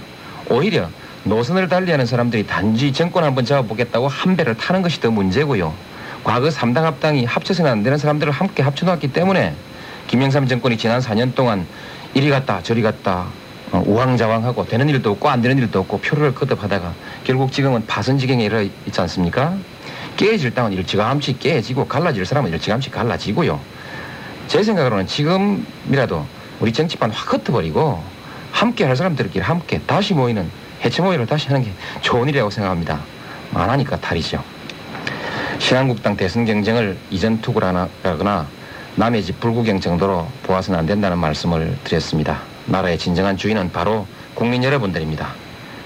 오히려 노선을 달리하는 사람들이 단지 정권 한번 잡아보겠다고 한 배를 타는 것이 더 문제고요. 과거 3당 합당이 합쳐서는 안 되는 사람들을 함께 합쳐놓았기 때문에 김영삼 정권이 지난 4년 동안 이리 갔다 저리 갔다 어, 우왕좌왕하고 되는 일도 없고 안 되는 일도 없고 표를 거듭하다가 결국 지금은 파선지경에 이르 있지 않습니까? 깨질 땅은 일찌감치 깨지고 갈라질 사람은 일찌감치 갈라지고요. 제 생각으로는 지금이라도 우리 정치판 확 흩어버리고 함께 할 사람들끼리 함께 다시 모이는 해체 모의를 다시 하는 게 좋은 일이라고 생각합니다. 안 하니까 탈이죠. 신한국당 대선 경쟁을 이전 투구라거나 남의 집 불구경 정도로 보아서는 안 된다는 말씀을 드렸습니다. 나라의 진정한 주인은 바로 국민 여러분들입니다.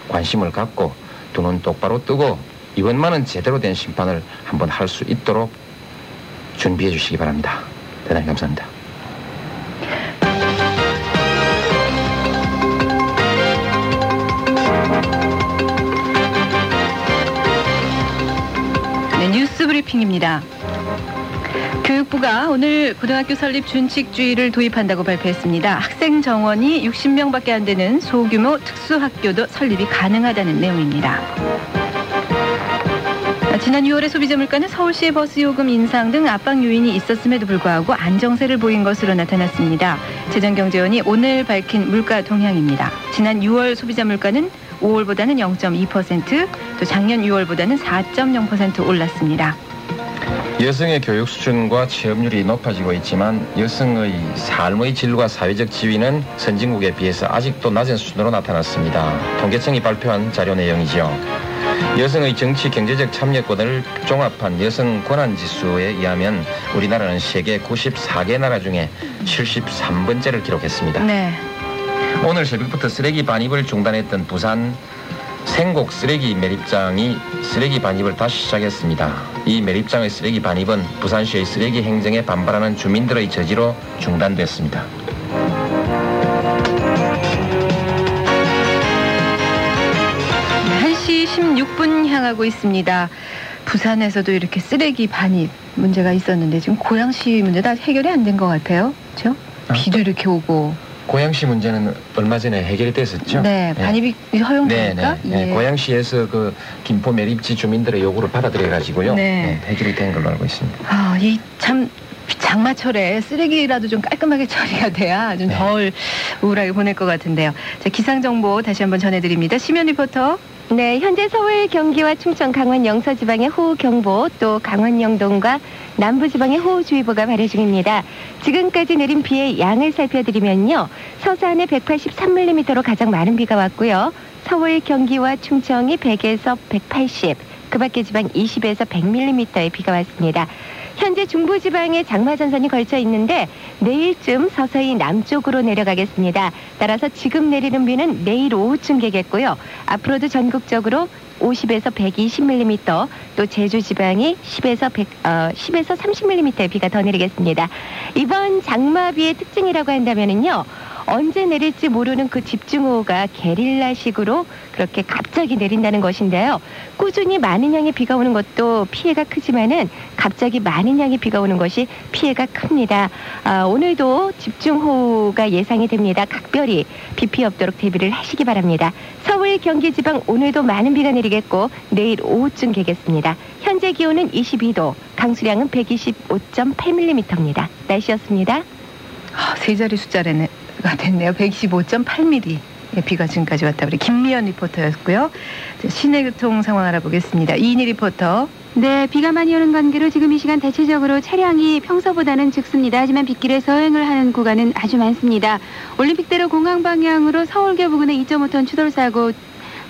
관심을 갖고 두 눈 똑바로 뜨고 이번만은 제대로 된 심판을 한번 할 수 있도록 준비해 주시기 바랍니다. 대단히 감사합니다. 네, 뉴스 브리핑입니다. 교육부가 오늘 고등학교 설립 준칙주의를 도입한다고 발표했습니다. 학생 정원이 60명밖에 안 되는 소규모 특수학교도 설립이 가능하다는 내용입니다. 지난 6월에 소비자 물가는 서울시의 버스 요금 인상 등 압박 요인이 있었음에도 불구하고 안정세를 보인 것으로 나타났습니다. 재정경제원이 오늘 밝힌 물가 동향입니다. 지난 6월 소비자 물가는 5월보다는 0.2%, 또 작년 6월보다는 4.0% 올랐습니다. 여성의 교육 수준과 취업률이 높아지고 있지만 여성의 삶의 질과 사회적 지위는 선진국에 비해서 아직도 낮은 수준으로 나타났습니다. 통계청이 발표한 자료 내용이죠. 여성의 정치 경제적 참여권을 종합한 여성 권한 지수에 의하면 우리나라는 세계 94개 나라 중에 73번째를 기록했습니다. 네. 오늘 새벽부터 쓰레기 반입을 중단했던 부산 생곡 쓰레기 매립장이 쓰레기 반입을 다시 시작했습니다. 이 매립장의 쓰레기 반입은 부산시의 쓰레기 행정에 반발하는 주민들의 저지로 중단됐습니다. 16분 향하고 있습니다. 부산에서도 이렇게 쓰레기 반입 문제가 있었는데 지금 고양시 문제 다 해결이 안 된 것 같아요. 그렇죠? 비도 이렇게 오고. 고양시 문제는 얼마 전에 해결이 됐었죠. 네, 반입이 네. 허용됩니까? 네, 네. 네. 고양시에서 그 김포 매립지 주민들의 요구를 받아들여 가지고요. 네. 네. 해결이 된 걸로 알고 있습니다. 아, 이 참 장마철에 쓰레기라도 좀 깔끔하게 [laughs] 처리가 돼야 좀덜 네. 우울하게 보낼 것 같은데요. 자, 기상 정보 다시 한번 전해드립니다. 심연 리포터. 네, 현재 서울, 경기와 충청, 강원 영서 지방의 호우 경보, 또 강원 영동과 남부 지방의 호우 주의보가 발효 중입니다. 지금까지 내린 비의 양을 살펴드리면요. 서산에 183mm로 가장 많은 비가 왔고요. 서울, 경기와 충청이 100에서 180, 그 밖의 지방 20에서 100mm의 비가 왔습니다. 현재 중부지방에 장마전선이 걸쳐 있는데 내일쯤 서서히 남쪽으로 내려가겠습니다. 따라서 지금 내리는 비는 내일 오후쯤 개겠고요. 앞으로도 전국적으로 50에서 120mm, 또 제주 지방이 10에서 100, 어, 10에서 30mm의 비가 더 내리겠습니다. 이번 장마비의 특징이라고 한다면은요. 언제 내릴지 모르는 그 집중호우가 게릴라식으로 그렇게 갑자기 내린다는 것인데요. 꾸준히 많은 양의 비가 오는 것도 피해가 크지만은 갑자기 많은 양의 비가 오는 것이 피해가 큽니다. 아, 오늘도 집중호우가 예상이 됩니다. 각별히 비 피해 없도록 대비를 하시기 바랍니다. 서울, 경기 지방 오늘도 많은 비가 내리겠고 내일 오후쯤 개겠습니다. 현재 기온은 22도, 강수량은 125.8mm입니다. 날씨였습니다. 아, 세 자리 숫자래네. 가 됐네요. 125.8mm. 의 비가 지금까지 왔다. 우리 김미연 리포터였고요. 자, 시내 교통 상황 알아보겠습니다. 이인희 리포터. 네, 비가 많이 오는 관계로 지금 이 시간 대체적으로 차량이 평소보다는 적습니다. 하지만 빗길에 서행을 하는 구간은 아주 많습니다. 올림픽대로 공항 방향으로 서울교 부근에 2.5톤 추돌 사고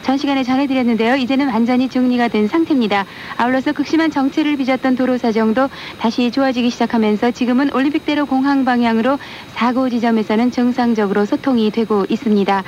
전 시간에 전해드렸는데요. 이제는 완전히 정리가 된 상태입니다. 아울러서 극심한 정체를 빚었던 도로 사정도 다시 좋아지기 시작하면서 지금은 올림픽대로 공항 방향으로 사고 지점에서는 정상적으로 소통이 되고 있습니다.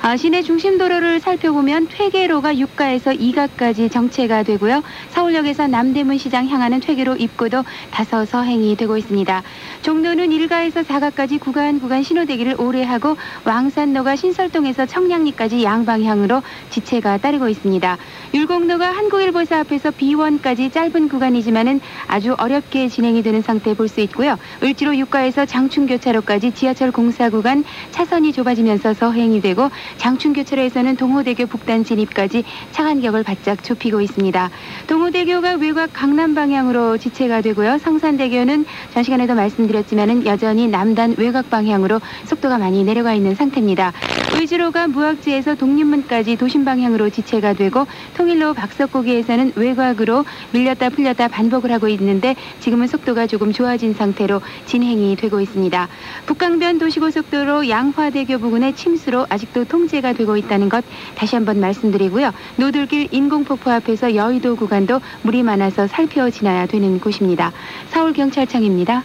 아, 시내 중심 도로를 살펴보면 퇴계로가 6가에서 2가까지 정체가 되고요. 서울역에서 남대문 시장 향하는 퇴계로 입구도 다소 서행이 되고 있습니다. 종로는 1가에서 4가까지 구간 구간 신호대기를 오래 하고 왕산로가 신설동에서 청량리까지 양방향으로 지 체가 따르고 있습니다. 율곡로가 한국일보사 앞에서 비원까지 짧은 구간이지만은 아주 어렵게 진행이 되는 상태 볼 수 있고요. 을지로 6가에서 장충교차로까지 지하철 공사 구간 차선이 좁아지면서 서행이 되고 장충교차로에서는 동호대교 북단 진입까지 차간격을 바짝 좁히고 있습니다. 동호대교가 외곽 강남 방향으로 지체가 되고요. 성산대교는 전 시간에도 말씀드렸지만은 여전히 남단 외곽 방향으로 속도가 많이 내려가 있는 상태입니다. 의지로가 무학지에서 독립문까지 도심 방향으로 지체가 되고 통일로 박석고기에서는 외곽으로 밀렸다 풀렸다 반복을 하고 있는데 지금은 속도가 조금 좋아진 상태로 진행이 되고 있습니다. 북강변 도시고속도로 양화대교 부근의 침수로 아직도 통제가 되고 있다는 것 다시 한번 말씀드리고요. 노들길 인공폭포 앞에서 여의도 구간도 물이 많아서 살펴 지나야 되는 곳입니다. 서울경찰청입니다.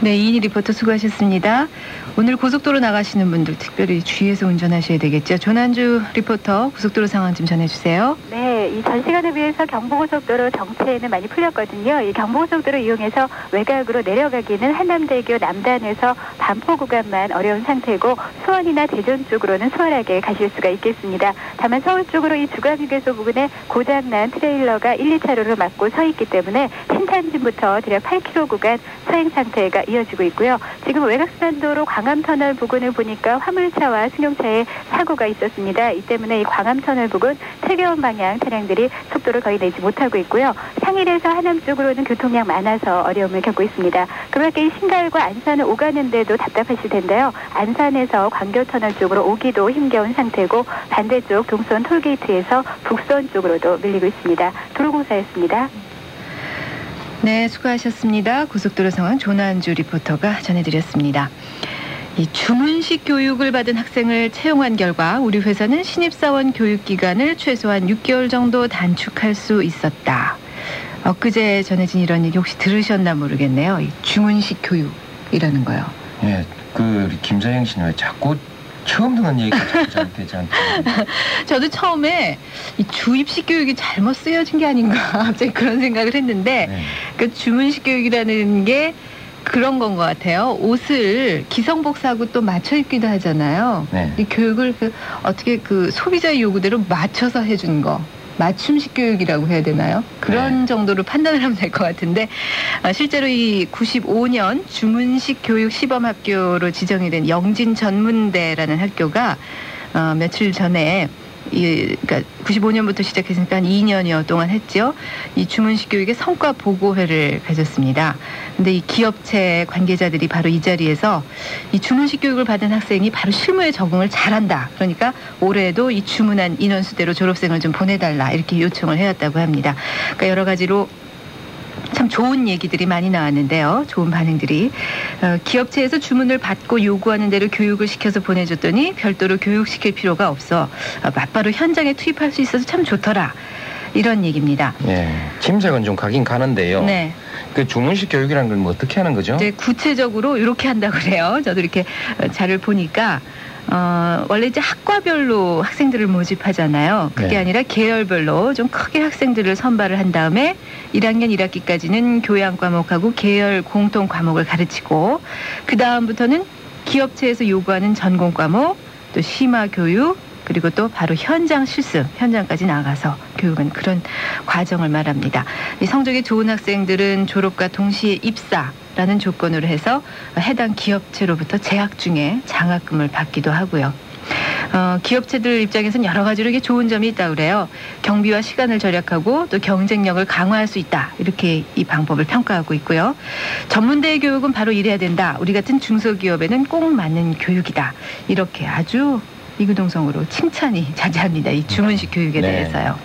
네, 이인희 리포터 수고하셨습니다. 오늘 고속도로 나가시는 분들 특별히 주의해서 운전하셔야 되겠죠. 조난주 리포터 고속도로 상황 좀 전해주세요. 네, 이 전 시간에 비해서 경부고속도로 정체는 많이 풀렸거든요. 이 경부고속도로 이용해서 외곽으로 내려가기는 한남대교 남단에서 반포 구간만 어려운 상태고 수원이나 대전 쪽으로는 수월하게 가실 수가 있겠습니다. 다만 서울 쪽으로 이 주간휴게소 부근에 고장난 트레일러가 1, 2차로를 막고 서 있기 때문에 신탄진부터 대략 8km 구간 서행 상태가 이어지고 있고요. 지금 외곽산도로 광암터널 부근을 보니까 화물차와 승용차에 사고가 있었습니다. 이 때문에 이 광암터널 부근 퇴계원 방향 차량 들이 속도를 거의 내지 못하고 있고요. 상일에서 하남 쪽으로는 교통량 많아서 어려움을 겪고 있습니다. 그 밖에 이 신갈과 안산을 오가는데도 답답하실 텐데요. 안산에서 광교터널 쪽으로 오기도 힘겨운 상태고 반대쪽 동선 톨게이트에서 북선 쪽으로도 밀리고 있습니다. 도로공사였습니다. 네, 수고하셨습니다. 고속도로 상황 조난주 리포터가 전해드렸습니다. 이 주문식 교육을 받은 학생을 채용한 결과 우리 회사는 신입사원 교육 기간을 최소한 6개월 정도 단축할 수 있었다. 엊그제 전해진 이런 얘기 혹시 들으셨나 모르겠네요. 이 주문식 교육이라는 거요. 예, 그 김자영 씨는 왜 자꾸 처음 듣는 얘기가 자꾸 잘되지 않다. [laughs] 저도 처음에 이 주입식 교육이 잘못 쓰여진 게 아닌가 [laughs] 갑자기 그런 생각을 했는데 네. 그 주문식 교육이라는 게 그런 건 것 같아요. 옷을 기성복사하고 또 맞춰 입기도 하잖아요. 네. 이 교육을 그 어떻게 그 소비자의 요구대로 맞춰서 해준 거. 맞춤식 교육이라고 해야 되나요? 그런 네. 정도로 판단을 하면 될 것 같은데 아, 실제로 이 95년 주문식 교육 시범 학교로 지정이 된 영진 전문대라는 학교가 어, 며칠 전에 이, 그러니까 95년부터 시작했으니까 2년여 동안 했죠. 이 주문식 교육의 성과 보고회를 가졌습니다. 근데 이 기업체 관계자들이 바로 이 자리에서 이 주문식 교육을 받은 학생이 바로 실무에 적응을 잘한다. 그러니까 올해도 이 주문한 인원수대로 졸업생을 좀 보내달라 이렇게 요청을 해왔다고 합니다. 그러니까 여러 가지로 참 좋은 얘기들이 많이 나왔는데요. 좋은 반응들이. 어, 기업체에서 주문을 받고 요구하는 대로 교육을 시켜서 보내줬더니 별도로 교육시킬 필요가 없어 어, 맞바로 현장에 투입할 수 있어서 참 좋더라. 이런 얘기입니다. 예. 짐작은 좀 가긴 가는데요. 네. 그 주문식 교육이라는 걸 뭐 어떻게 하는 거죠? 이제 구체적으로 이렇게 한다 그래요. 저도 이렇게 어, 자료를 보니까 어, 원래 이제 학과별로 학생들을 모집하잖아요. 그게 네. 아니라 계열별로 좀 크게 학생들을 선발을 한 다음에 1학년 1학기까지는 교양 과목하고 계열 공통 과목을 가르치고 그 다음부터는 기업체에서 요구하는 전공 과목, 또 심화 교육, 그리고 또 바로 현장 실습, 현장까지 나가서 교육은 그런 과정을 말합니다. 이 성적이 좋은 학생들은 졸업과 동시에 입사 라는 조건으로 해서 해당 기업체로부터 재학 중에 장학금을 받기도 하고요. 어, 기업체들 입장에서는 여러 가지로 이게 좋은 점이 있다 그래요. 경비와 시간을 절약하고 또 경쟁력을 강화할 수 있다. 이렇게 이 방법을 평가하고 있고요. 전문대 교육은 바로 이래야 된다. 우리 같은 중소기업에는 꼭 맞는 교육이다. 이렇게 아주 이구동성으로 칭찬이 자자합니다. 이 주문식 교육에 네. 대해서요.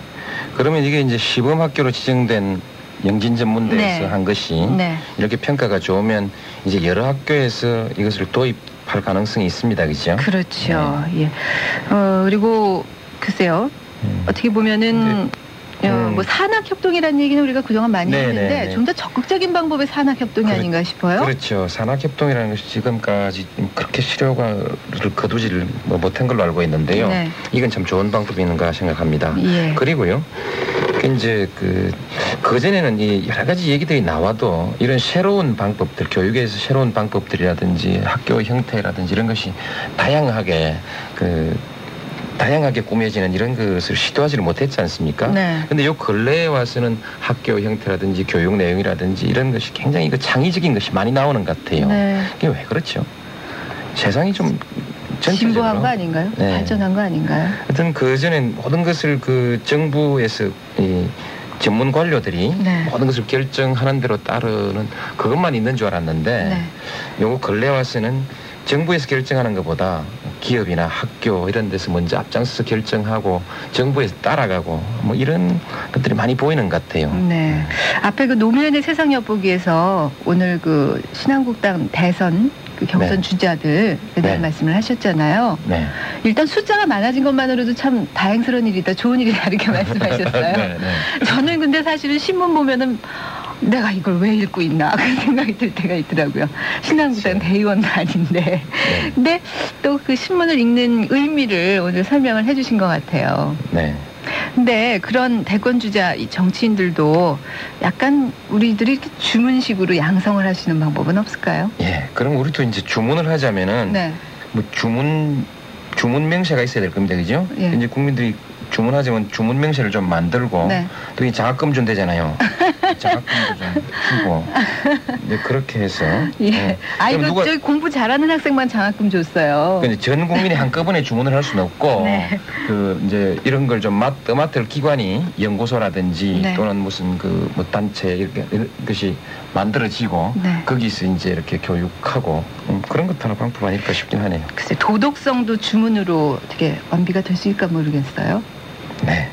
그러면 이게 이제 시범 학교로 지정된 영진 전문대에서 네. 한 것이 네. 이렇게 평가가 좋으면 이제 여러 학교에서 이것을 도입할 가능성이 있습니다. 그죠? 그렇죠. 예. 어, 그리고 글쎄요. 음. 어떻게 보면은 어, 음. 뭐 산학 협동이라는 얘기는 우리가 그동안 많이 네, 했는데 네, 네. 좀더 적극적인 방법의 산학 협동이 그렇- 아닌가 싶어요. 그렇죠. 산학 협동이라는 것이 지금까지 그렇게 실효가를 거두지를 뭐 못한 걸로 알고 있는데요. 네. 이건 참 좋은 방법인가 생각합니다. 예. 그리고요. 그 이제 그 그전에는 이 여러 가지 얘기들이 나와도 이런 새로운 방법들 교육에서 새로운 방법들이라든지 학교 형태라든지 이런 것이 다양하게 그 다양하게 꾸며지는 이런 것을 시도하지를 못했지 않습니까? 네. 근데 요 근래에 와서는 학교 형태라든지 교육 내용이라든지 이런 것이 굉장히 그 창의적인 것이 많이 나오는 것 같아요. 네. 그게 왜 그렇죠? 세상이 좀 전체적으로 진보한 거 아닌가요? 네. 발전한 거 아닌가요? 하여튼 그 전엔 모든 것을 그 정부에서 이 전문 관료들이 네. 모든 것을 결정하는 대로 따르는 그것만 있는 줄 알았는데 네. 요거 근래 와서는 정부에서 결정하는 것보다 기업이나 학교 이런 데서 먼저 앞장서서 결정하고 정부에서 따라가고 뭐 이런 것들이 많이 보이는 것 같아요. 네. 앞에 그 노무현의 세상 엿보기에서 오늘 그 신한국당 대선 그 경선 네. 주자들에 대한 네. 말씀을 하셨잖아요. 네. 일단 숫자가 많아진 것만으로도 참 다행스러운 일이다, 좋은 일이다 이렇게 [laughs] 말씀하셨어요. [laughs] 네, 네. 저는 근데 사실은 신문 보면은 내가 이걸 왜 읽고 있나 [laughs] 그런 생각이 들 때가 있더라고요. 그렇죠. 대의원도 아닌데. 네. 근데 또 그 신문을 읽는 의미를 오늘 설명을 해주신 것 같아요. 네. 근데 그런 대권 주자 이 정치인들도 약간 우리들이 이렇게 주문식으로 양성을 하시는 방법은 없을까요? 예. 그럼 우리도 이제 주문을 하자면은 네. 뭐 주문 주문 명세가 있어야 될 겁니다, 그죠? 예. 이제 국민들이 주문하자면 주문 명세를 좀 만들고 네. 또이 장학금 준대잖아요. [laughs] 장학금도 좀 주고 이제 그렇게 해서 예. 예. 아, 이거 누가 저기 공부 잘하는 학생만 장학금 줬어요. 근데 전 국민이 한꺼번에 주문을 할 수는 없고 [laughs] 네. 그 이제 이런 걸 좀 맡을 기관이 연구소라든지 네. 또는 무슨 그 뭐 단체 이렇게 것이 만들어지고 네. 거기서 이제 이렇게 교육하고 음, 그런 것도 하나 방법 아닐까 싶긴 하네요. 글쎄 도덕성도 주문으로 어떻게 완비가 될 수 있을까 모르겠어요. 네.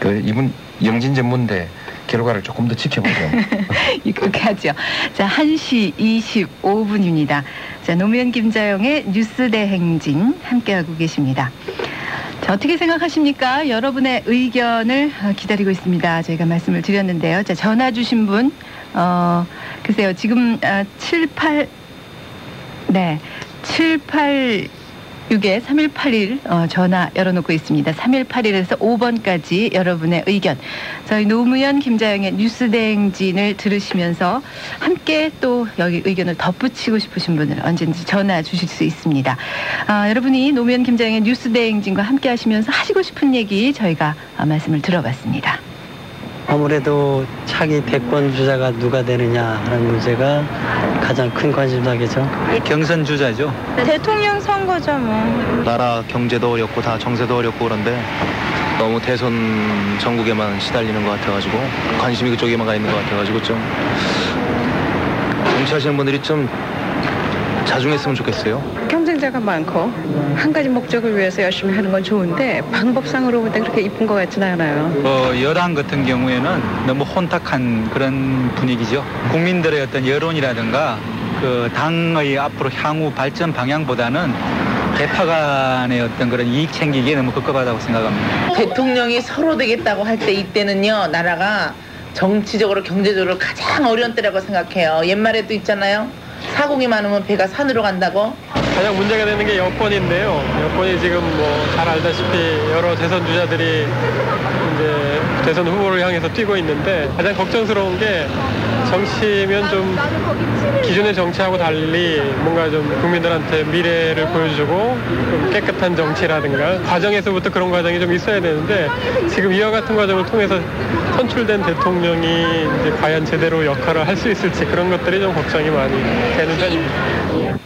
그 이분 영진 전문대 결과를 조금 더 지켜보죠. [laughs] 이렇게 하죠. 자, 1시 25분입니다. 자, 노무현 김자영의 뉴스 대행진 함께하고 계십니다. 자, 어떻게 생각하십니까? 여러분의 의견을 어, 기다리고 있습니다. 저희가 말씀을 드렸는데요. 자, 전화 주신 분, 어, 글쎄요. 지금 아, 78, 네, 78, 6에 3181 어, 전화 열어놓고 있습니다. 3181에서 5번까지 여러분의 의견. 저희 노무현 김자영의 뉴스 대행진을 들으시면서 함께 또 여기 의견을 덧붙이고 싶으신 분들 언제든지 전화 주실 수 있습니다. 아, 여러분이 노무현 김자영의 뉴스 대행진과 함께 하시면서 하시고 싶은 얘기 저희가 아, 말씀을 들어봤습니다. 아무래도 차기 대권 주자가 누가 되느냐라는 문제가 가장 큰 관심사겠죠. 경선 주자죠. 대통령 선거죠 뭐. 나라 경제도 어렵고 다 정세도 어렵고 그런데 너무 대선 전국에만 시달리는 것 같아가지고 관심이 그쪽에만 가 있는 것 같아가지고 좀 정치하시는 분들이 좀 자중했으면 좋겠어요. 경쟁자가 많고 한 가지 목적을 위해서 열심히 하는 건 좋은데 방법상으로 볼때 그렇게 이쁜 것 같지는 않아요. 어, 여당 같은 경우에는 너무 혼탁한 그런 분위기죠. 국민들의 어떤 여론이라든가 그 당의 앞으로 향후 발전 방향보다는 대파 간의 어떤 그런 이익 챙기기에 너무 급급하다고 생각합니다. 대통령이 서로 되겠다고 할 때 이때는요 나라가 정치적으로 경제적으로 가장 어려운 때라고 생각해요 옛말에도 있잖아요 사공이 많으면 배가 산으로 간다고 가장 문제가 되는 게 여권인데요. 여권이 지금 뭐 잘 알다시피 여러 대선 주자들이 이제 대선 후보를 향해서 뛰고 있는데 가장 걱정스러운 게 정치면 좀 기존의 정치하고 달리 뭔가 좀 국민들한테 미래를 보여주고 좀 깨끗한 정치라든가 과정에서부터 그런 과정이 좀 있어야 되는데 지금 이와 같은 과정을 통해서 선출된 대통령이 이제 과연 제대로 역할을 할 수 있을지 그런 것들이 좀 걱정이 많이 되는 편입니다.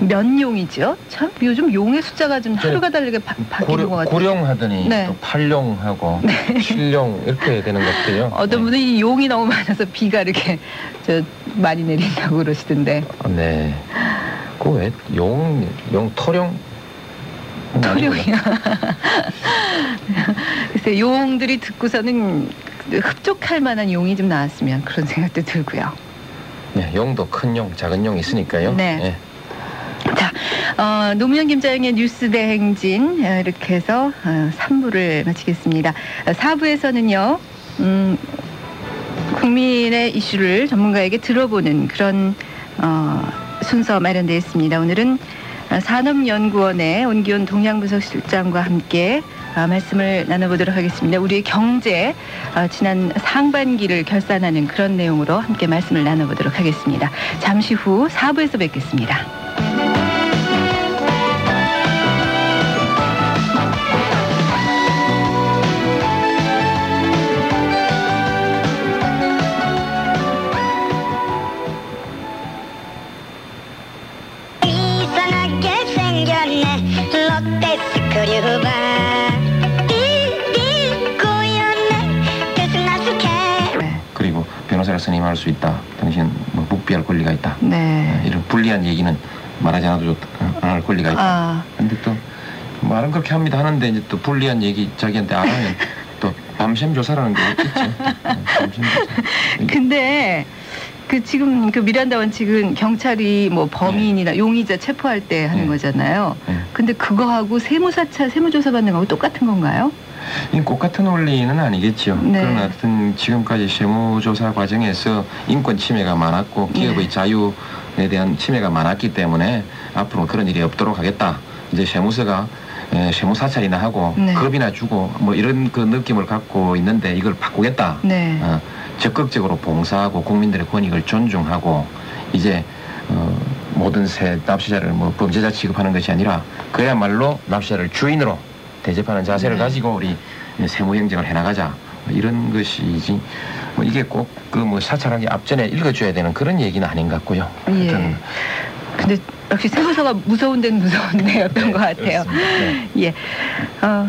네. 면용이죠. 참 요즘 용의 숫자가 좀 하루가 다르게 바, 바뀌는 것 같아요. 고령 하더니 네. 또 팔룡하고 칠룡 이렇게 되는 것도요. [laughs] 어떤 분은 이 용이 너무 많아서 비가 이렇게 저 많이 내린다고 그러시던데. 네. 그왜 용, 용 토룡? 토룡이야. [laughs] 글쎄 용들이 듣고서는 흡족할 만한 용이 좀 나왔으면 그런 생각도 들고요. 네, 용도 큰 용, 작은 용 있으니까요. 네. 예. 자, 어, 노무현 김자영의 뉴스 대 행진 어, 이렇게 해서 어, 3부를 마치겠습니다. 어, 4부에서는요. 음, 국민의 이슈를 전문가에게 들어보는 그런 어, 순서 마련되어 있습니다. 오늘은 어, 산업연구원의 온기훈 동양분석실장과 함께 어, 말씀을 나눠보도록 하겠습니다. 우리의 경제 어, 지난 상반기를 결산하는 그런 내용으로 함께 말씀을 나눠보도록 하겠습니다. 잠시 후 4부에서 뵙겠습니다. 변호사를 선임할 수 있다. 당신 뭐 묵비할 권리가 있다. 네. 이런 불리한 얘기는 말하지 않아도 좋다. 안 할 권리가 있다. 아, 근데 또 말은 그렇게 합니다 하는데 이제 또 불리한 얘기 자기한테 안 하면 [laughs] 또 밤샘 조사라는 게 있죠. [laughs] 네, 밤샘 조사. [laughs] 근데 그 지금 그 미란다 원칙은 경찰이 뭐 범인이나 용의자 체포할 때 하는 거잖아요. 근데 그거하고 세무사차 세무조사 받는 거하고 똑같은 건가요? 이꼭 같은 원리는 아니겠죠. 네. 그러나 하여튼 지금까지 세무조사 과정에서 인권 침해가 많았고 기업의 자유에 대한 침해가 많았기 때문에 앞으로 그런 일이 없도록 하겠다. 이제 세무서가 에, 세무 사찰이나 하고 네. 겁이나 주고 뭐 이런 그 느낌을 갖고 있는데 이걸 바꾸겠다. 네. 어, 적극적으로 봉사하고 국민들의 권익을 존중하고 이제 어, 모든 세 납세자를 뭐 범죄자 취급하는 것이 아니라 그야말로 납세자를 주인으로 대접하는 자세를 네. 가지고 우리 세무 행정을 해나가자 뭐 이런 것이지 뭐 이게 꼭 그 뭐 사찰하기 앞전에 읽어줘야 되는 그런 얘기는 아닌 것 같고요. 예. 근데 역시 세무서가 무서운 데는 무서운 데였던 [laughs] 것 같아요. 네. 예. 어,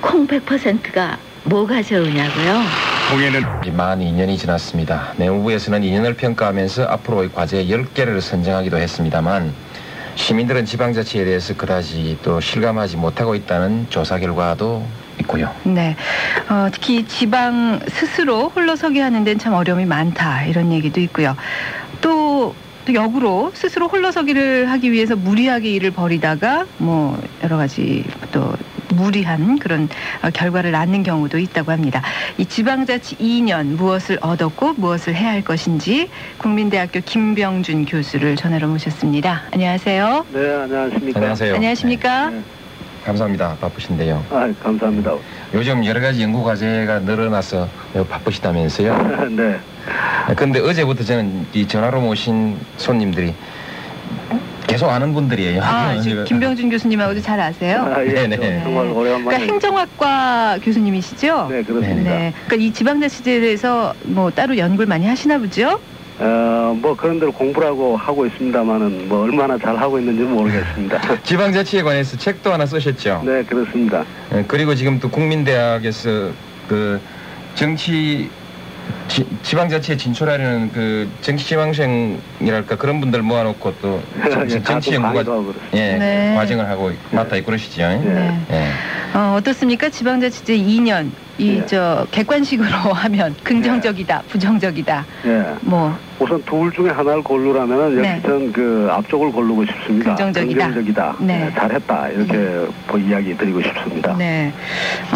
콩 100%가 뭐가 좋으냐고요? 공예는 만 2년이 지났습니다. 내무부에서는 2년을 평가하면서 앞으로의 과제 10개를 선정하기도 했습니다만 시민들은 지방자치에 대해서 그다지 또 실감하지 못하고 있다는 조사 결과도 있고요. 네. 어, 특히 지방 스스로 홀로서기 하는 데는 참 어려움이 많다. 이런 얘기도 있고요. 또, 또 역으로 스스로 홀로서기를 하기 위해서 무리하게 일을 벌이다가 뭐 여러 가지 또 무리한 그런 어, 결과를 낳는 경우도 있다고 합니다. 이 지방자치 2년 무엇을 얻었고 무엇을 해야 할 것인지 국민대학교 김병준 교수를 전화로 모셨습니다. 안녕하세요. 네, 안녕하십니까. 안녕하세요. 안녕하십니까? 감사합니다. 바쁘신데요. 아, 감사합니다. 요즘 여러 가지 연구 과제가 늘어나서 매우 바쁘시다면서요. [laughs] 네. 근데 어제부터 저는 이 전화로 모신 손님들이 계속 아는 분들이에요. 아, [laughs] 지금 김병준 교수님하고도 잘 아세요? 아, 예. 네네. 정말 오래간만에. 그러니까 행정학과 교수님이시죠? 네, 그렇습니다. 네. 그러니까 이 지방자치제에 대해서 뭐 따로 연구를 많이 하시나 보죠? 어, 뭐 그런 대로 공부를 하고 하고 있습니다만은 뭐 얼마나 잘 하고 있는지 모르겠습니다. [laughs] 지방자치에 관해서 책도 하나 쓰셨죠? 네, 그렇습니다. 예, 그리고 지금 또 국민대학에서 그 정치 지, 지방자치에 진출하려는 그 정치지망생이랄까 그런 분들 모아놓고 또 정- [laughs] 예, 정치 연구가. 예, 네. 과정을 하고 맡아 있고 그러시죠. 네. 예. 어, 어떻습니까? 지방자치제 2년 이 예. 저 객관식으로 [laughs] 하면 긍정적이다, 부정적이다. 예. 뭐 우선 둘 중에 하나를 고르라면은 역시 네. 전그 앞쪽을 고르고 싶습니다. 긍정적이다. 긍정적이다. 네. 네, 잘했다. 이렇게 뭐 이야기 드리고 싶습니다. 네.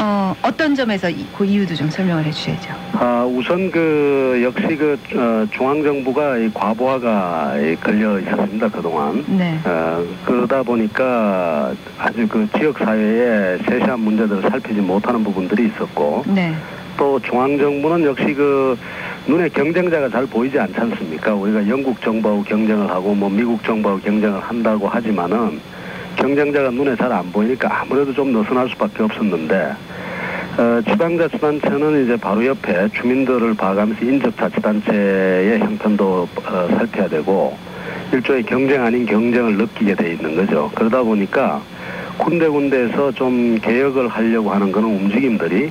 어, 어떤 점에서 이, 그 이유도 좀 설명을 해주셔야죠. 아, 우선 그 역시 그 어, 중앙 정부가 이 과부하가 이 걸려 있었습니다 그동안. 네. 어, 그러다 보니까 아주 그 지역 사회의 세세한 문제들을 살피지 못하는 부분들이 있었고 네. 또 중앙 정부는 역시 그 눈에 경쟁자가 잘 보이지 않지 않습니까? 우리가 영국 정부하고 경쟁을 하고 뭐 미국 정부하고 경쟁을 한다고 하지만은 경쟁자가 눈에 잘 안 보이니까 아무래도 좀 느슨할 수밖에 없었는데 어, 지방자치단체는 이제 바로 옆에 주민들을 봐가면서 인접자치단체의 형편도 어, 살펴야 되고 일종의 경쟁 아닌 경쟁을 느끼게 돼 있는 거죠. 그러다 보니까 군데군데에서 좀 개혁을 하려고 하는 그런 움직임들이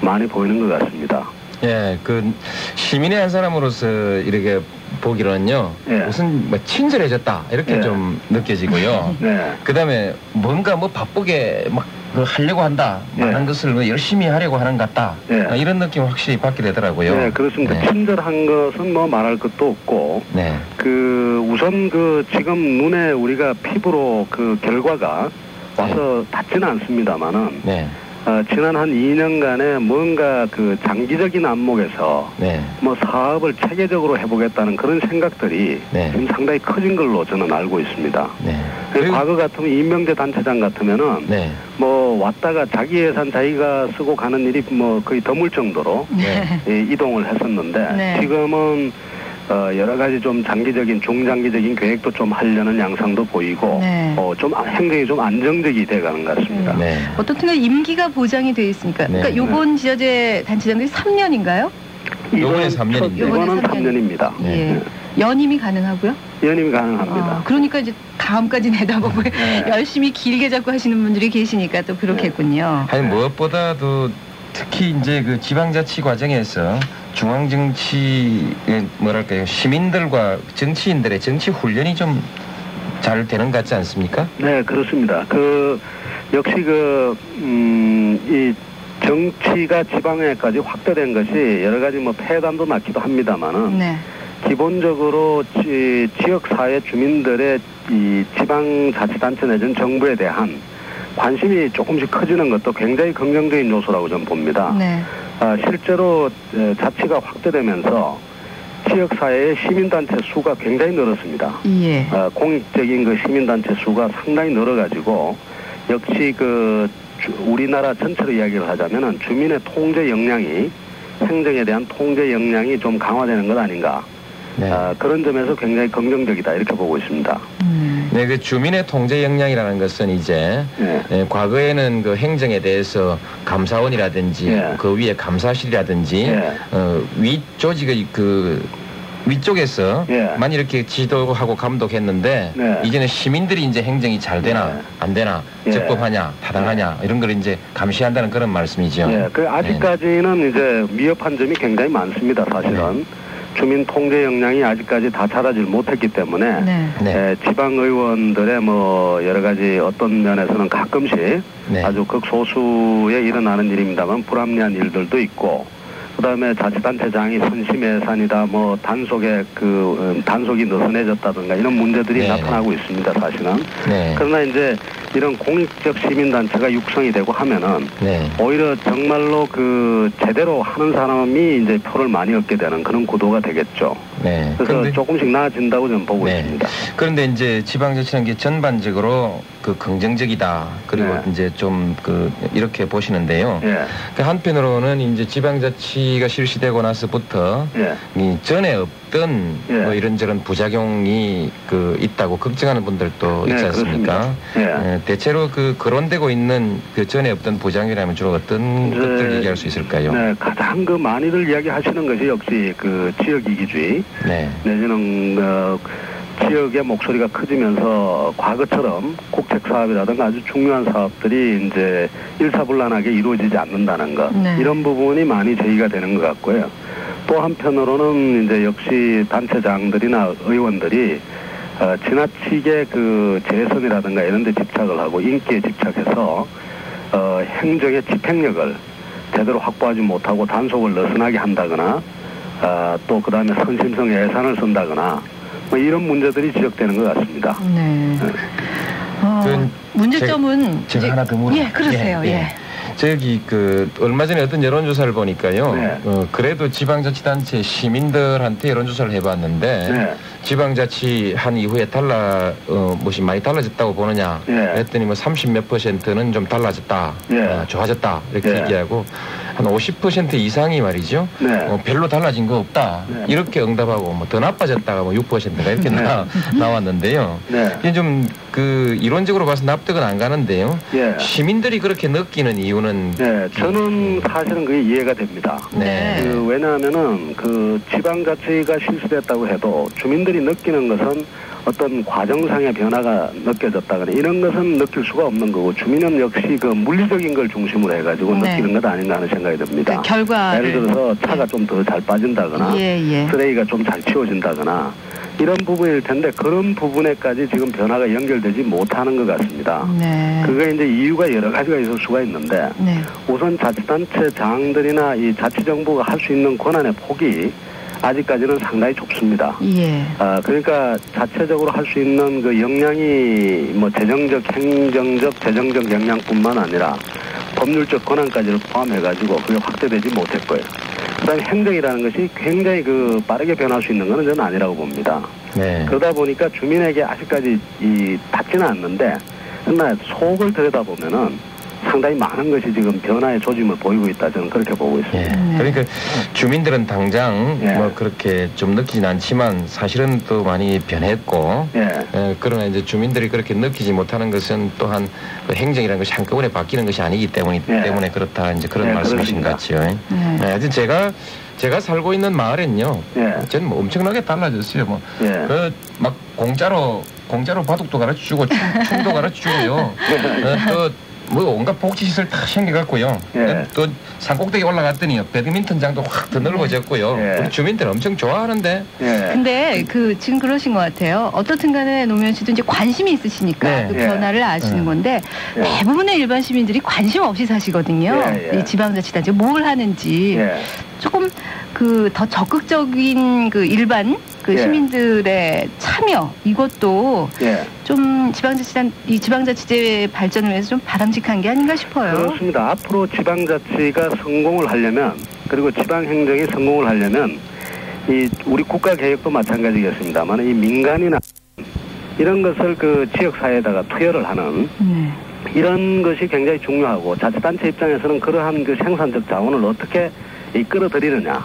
많이 보이는 것 같습니다. 예, 그 시민의 한 사람으로서 이렇게 보기로는요. 예. 무슨 뭐 친절해졌다 이렇게 예. 좀 느껴지고요. [laughs] 네. 그다음에 뭔가 뭐 바쁘게 막그 하려고 한다, 예. 많은 것을 뭐 열심히 하려고 하는 것 같다 예. 어, 이런 느낌을 확실히 받게 되더라고요. 네, 그렇습니다. 네. 친절한 것은 뭐 말할 것도 없고, 네. 그 우선 그 지금 눈에 우리가 피부로 그 결과가 와서 닿지는 않습니다만은 네. 어, 지난 한 2년간에 뭔가 그 장기적인 안목에서 네. 뭐 사업을 체계적으로 해보겠다는 그런 생각들이 네. 지금 상당히 커진 걸로 저는 알고 있습니다. 네. 그 과거 같으면 임명제 단체장 같으면은 네. 뭐 왔다가 자기 예산 자기가 쓰고 가는 일이 뭐 거의 드물 정도로 네. 예, 이동을 했었는데 네. 지금은 어, 여러 가지 좀 장기적인 중장기적인 계획도 좀 하려는 양상도 보이고 네. 어, 좀 아- 행정이 좀 안정적이 돼가는 것 같습니다. 네. 어떻든 간에 임기가 보장이 돼 있으니까. 네. 그러니까 요번 지자체 단체장들이 3년인가요? 요번에 3년입니다. 이번은 3년입니다. 예. 연임이 가능하고요. 연임이 가능합니다. 아, 그러니까 이제 다음까지 내다보고 네. [laughs] 열심히 길게 잡고 하시는 분들이 계시니까 또 그렇겠군요. 아니 무엇보다도 특히 이제 그 지방자치 과정에서 중앙 정치의 뭐랄까요 시민들과 정치인들의 정치 훈련이 좀 잘 되는 것 같지 않습니까? 네, 그렇습니다. 그 역시 그 음, 이 정치가 지방에까지 확대된 것이 여러 가지 뭐 폐단도 낳기도 합니다만은 네. 기본적으로 지, 지역 사회 주민들의 이 지방 자치단체 내지는 정부에 대한 관심이 조금씩 커지는 것도 굉장히 긍정적인 요소라고 저는 봅니다. 네. 아, 실제로 에, 자치가 확대되면서 지역 사회의 시민단체 수가 굉장히 늘었습니다. 예. 어, 공익적인 그 시민단체 수가 상당히 늘어가지고 역시 그 주- 우리나라 전체로 이야기를 하자면은 주민의 통제 역량이 행정에 대한 통제 역량이 좀 강화되는 것 아닌가 네. 아, 그런 점에서 굉장히 긍정적이다 이렇게 보고 있습니다. 네, 그 주민의 통제 역량이라는 것은 이제 네. 예, 과거에는 그 행정에 대해서 감사원이라든지 예. 그 위에 감사실이라든지 예. 어, 위 조직의 그 위쪽에서 예. 만 이렇게 지도하고 감독했는데 네. 이제는 시민들이 이제 행정이 잘 되나 예. 안 되나 예. 적법하냐 타당하냐 이런 걸 이제 감시한다는 그런 말씀이죠. 예, 그 아직까지는 이제 미흡한 점이 굉장히 많습니다. 사실은 주민 통제 역량이 아직까지 다 자라질 못했기 때문에 네. 예, 지방 의원들의 뭐 여러 가지 어떤 면에서는 가끔씩 네. 아주 극소수에 일어나는 일입니다만 불합리한 일들도 있고 그다음에 자치단체장이 선심 예산이다 뭐 단속에 그 음, 단속이 느슨해졌다든가 이런 문제들이 네, 나타나고 있습니다 사실은 네. 그러나 이제 이런 공익적 시민단체가 육성이 되고 하면은 네. 오히려 정말로 그 제대로 하는 사람이 이제 표를 많이 얻게 되는 그런 구도가 되겠죠. 네. 그래서 그런데- 조금씩 나아진다고 저는 보고 네. 있습니다. 그런데 이제 지방자치는 게 전반적으로 그 긍정적이다. 그리고 네. 이제 좀 그 이렇게 보시는데요. 예. 그 한편으로는 이제 지방자치가 실시되고 나서부터 예. 이 전에 없던 예. 뭐 이런저런 부작용이 그 있다고 걱정하는 분들도 네, 있지 않습니까? 그렇습니다. 예. 예, 대체로 그 거론되고 있는 그 전에 없던 부작용이라면 주로 어떤 네. 것들 얘기할 수 있을까요? 네, 가장 그 많이들 이야기하시는 것이 역시 그 지역 이기주의 네. 내지는 어, 지역의 목소리가 커지면서 과거처럼 국책 사업이라든가 아주 중요한 사업들이 이제 일사불란하게 이루어지지 않는다는 것 네. 이런 부분이 많이 제기가 되는 것 같고요. 또 한편으로는 이제 역시 단체장들이나 의원들이 어, 지나치게 그 재선이라든가 이런 데 집착을 하고 인기에 집착해서 어, 행정의 집행력을 제대로 확보하지 못하고 단속을 느슨하게 한다거나 아, 또 그다음에 선심성 예산을 쓴다거나 뭐 이런 문제들이 지적되는 것 같습니다. 네. 어, 그 문제점은 제가 이제- 하나 더 물어. 예, 그러세요. 예. 저기 그 얼마 전에 어떤 여론조사를 보니까요. 네. 어, 그래도 지방자치단체 시민들한테 여론조사를 해봤는데 네. 지방자치 한 이후에 달라 어, 무엇이 많이 달라졌다고 보느냐 예. 했더니 뭐 30 몇 퍼센트는 좀 달라졌다, 예. 어, 좋아졌다 이렇게 예. 얘기하고 한 50% 이상이 말이죠. 네. 어, 별로 달라진 거 없다 네. 이렇게 응답하고 뭐 더 나빠졌다가 뭐 6%가 이렇게 네. 나, 나왔는데요. 네. 이게 좀 그 이론적으로 봐서 납득은 안 가는데요. 예. 시민들이 그렇게 느끼는 이유는 네, 저는 사실은 그게 이해가 됩니다. 네. 그 왜냐하면은 그 지방자치가 실수됐다고 해도 주민들이 느끼는 것은 어떤 과정상의 변화가 느껴졌다거나 이런 것은 느낄 수가 없는 거고 주민은 역시 그 물리적인 걸 중심으로 해가지고 네. 느끼는 것 아닌가 하는 생각이 듭니다. 그 결과를 예를 들어서 차가 좀더 잘 빠진다거나 예, 예. 쓰레기가 좀 잘 치워진다거나 이런 부분일 텐데 그런 부분에까지 지금 변화가 연결되지 못하는 것 같습니다. 네. 그게 이제 이유가 여러 가지가 있을 수가 있는데 네. 우선 자치단체 장들이나 이 자치정부가 할 수 있는 권한의 폭이 아직까지는 상당히 좁습니다. 예. 아, 그러니까 자체적으로 할 수 있는 그 역량이 뭐 재정적, 행정적, 재정적 역량뿐만 아니라 법률적 권한까지를 포함해가지고 그게 확대되지 못했고요. 그 다음에 행정이라는 것이 굉장히 그 빠르게 변할 수 있는 것은 저는 아니라고 봅니다. 네. 그러다 보니까 주민에게 아직까지 이 닿지는 않는데 그러나 속을 들여다보면은 상당히 많은 것이 지금 변화의 조짐을 보이고 있다 저는 그렇게 보고 있습니다. 예. 그러니까 주민들은 당장 예. 뭐 그렇게 좀 느끼진 않지만 사실은 또 많이 변했고 예. 예, 그러나 이제 주민들이 그렇게 느끼지 못하는 것은 또한 그 행정이라는 것이 한꺼번에 바뀌는 것이 아니기 때문에 예. 때문에 그렇다 이제 그런 예, 말씀이신 것. 네. 예, 하여튼 제가 제가 살고 있는 마을엔요. 예. 저는 뭐 엄청나게 달라졌어요. 뭐 예. 그막 공짜로 공짜로 바둑도 가르쳐 주고 춤, 춤도 가르쳐 주고요. 어, [laughs] 또 뭐 온갖 복지시설 다 생겨갖고요. 예. 또 산꼭대기 올라갔더니 배드민턴장도 확 더 넓어졌고요. 예. 우리 주민들 엄청 좋아하는데. 예. 근데 그 지금 그러신 것 같아요. 어떻든 간에 노무현 씨도 이제 관심이 있으시니까 네. 그 예. 변화를 아시는 예. 건데 예. 대부분의 일반 시민들이 관심 없이 사시거든요. 예, 예. 이 지방자치단체 뭘 하는지 예. 조금 그 더 적극적인 그 일반 그 예. 시민들의 참여 이것도 예. 좀 지방자치단 이 지방자치제 발전을 위해서 좀 바람직한 게 아닌가 싶어요. 그렇습니다. 앞으로 지방자치가 성공을 하려면 그리고 지방행정이 성공을 하려면 이 우리 국가 개혁도 마찬가지겠습니다만 이 민간이나 이런 것을 그 지역 사회에다가 투여를 하는 네. 이런 것이 굉장히 중요하고 자치단체 입장에서는 그러한 그 생산적 자원을 어떻게 이 끌어들이느냐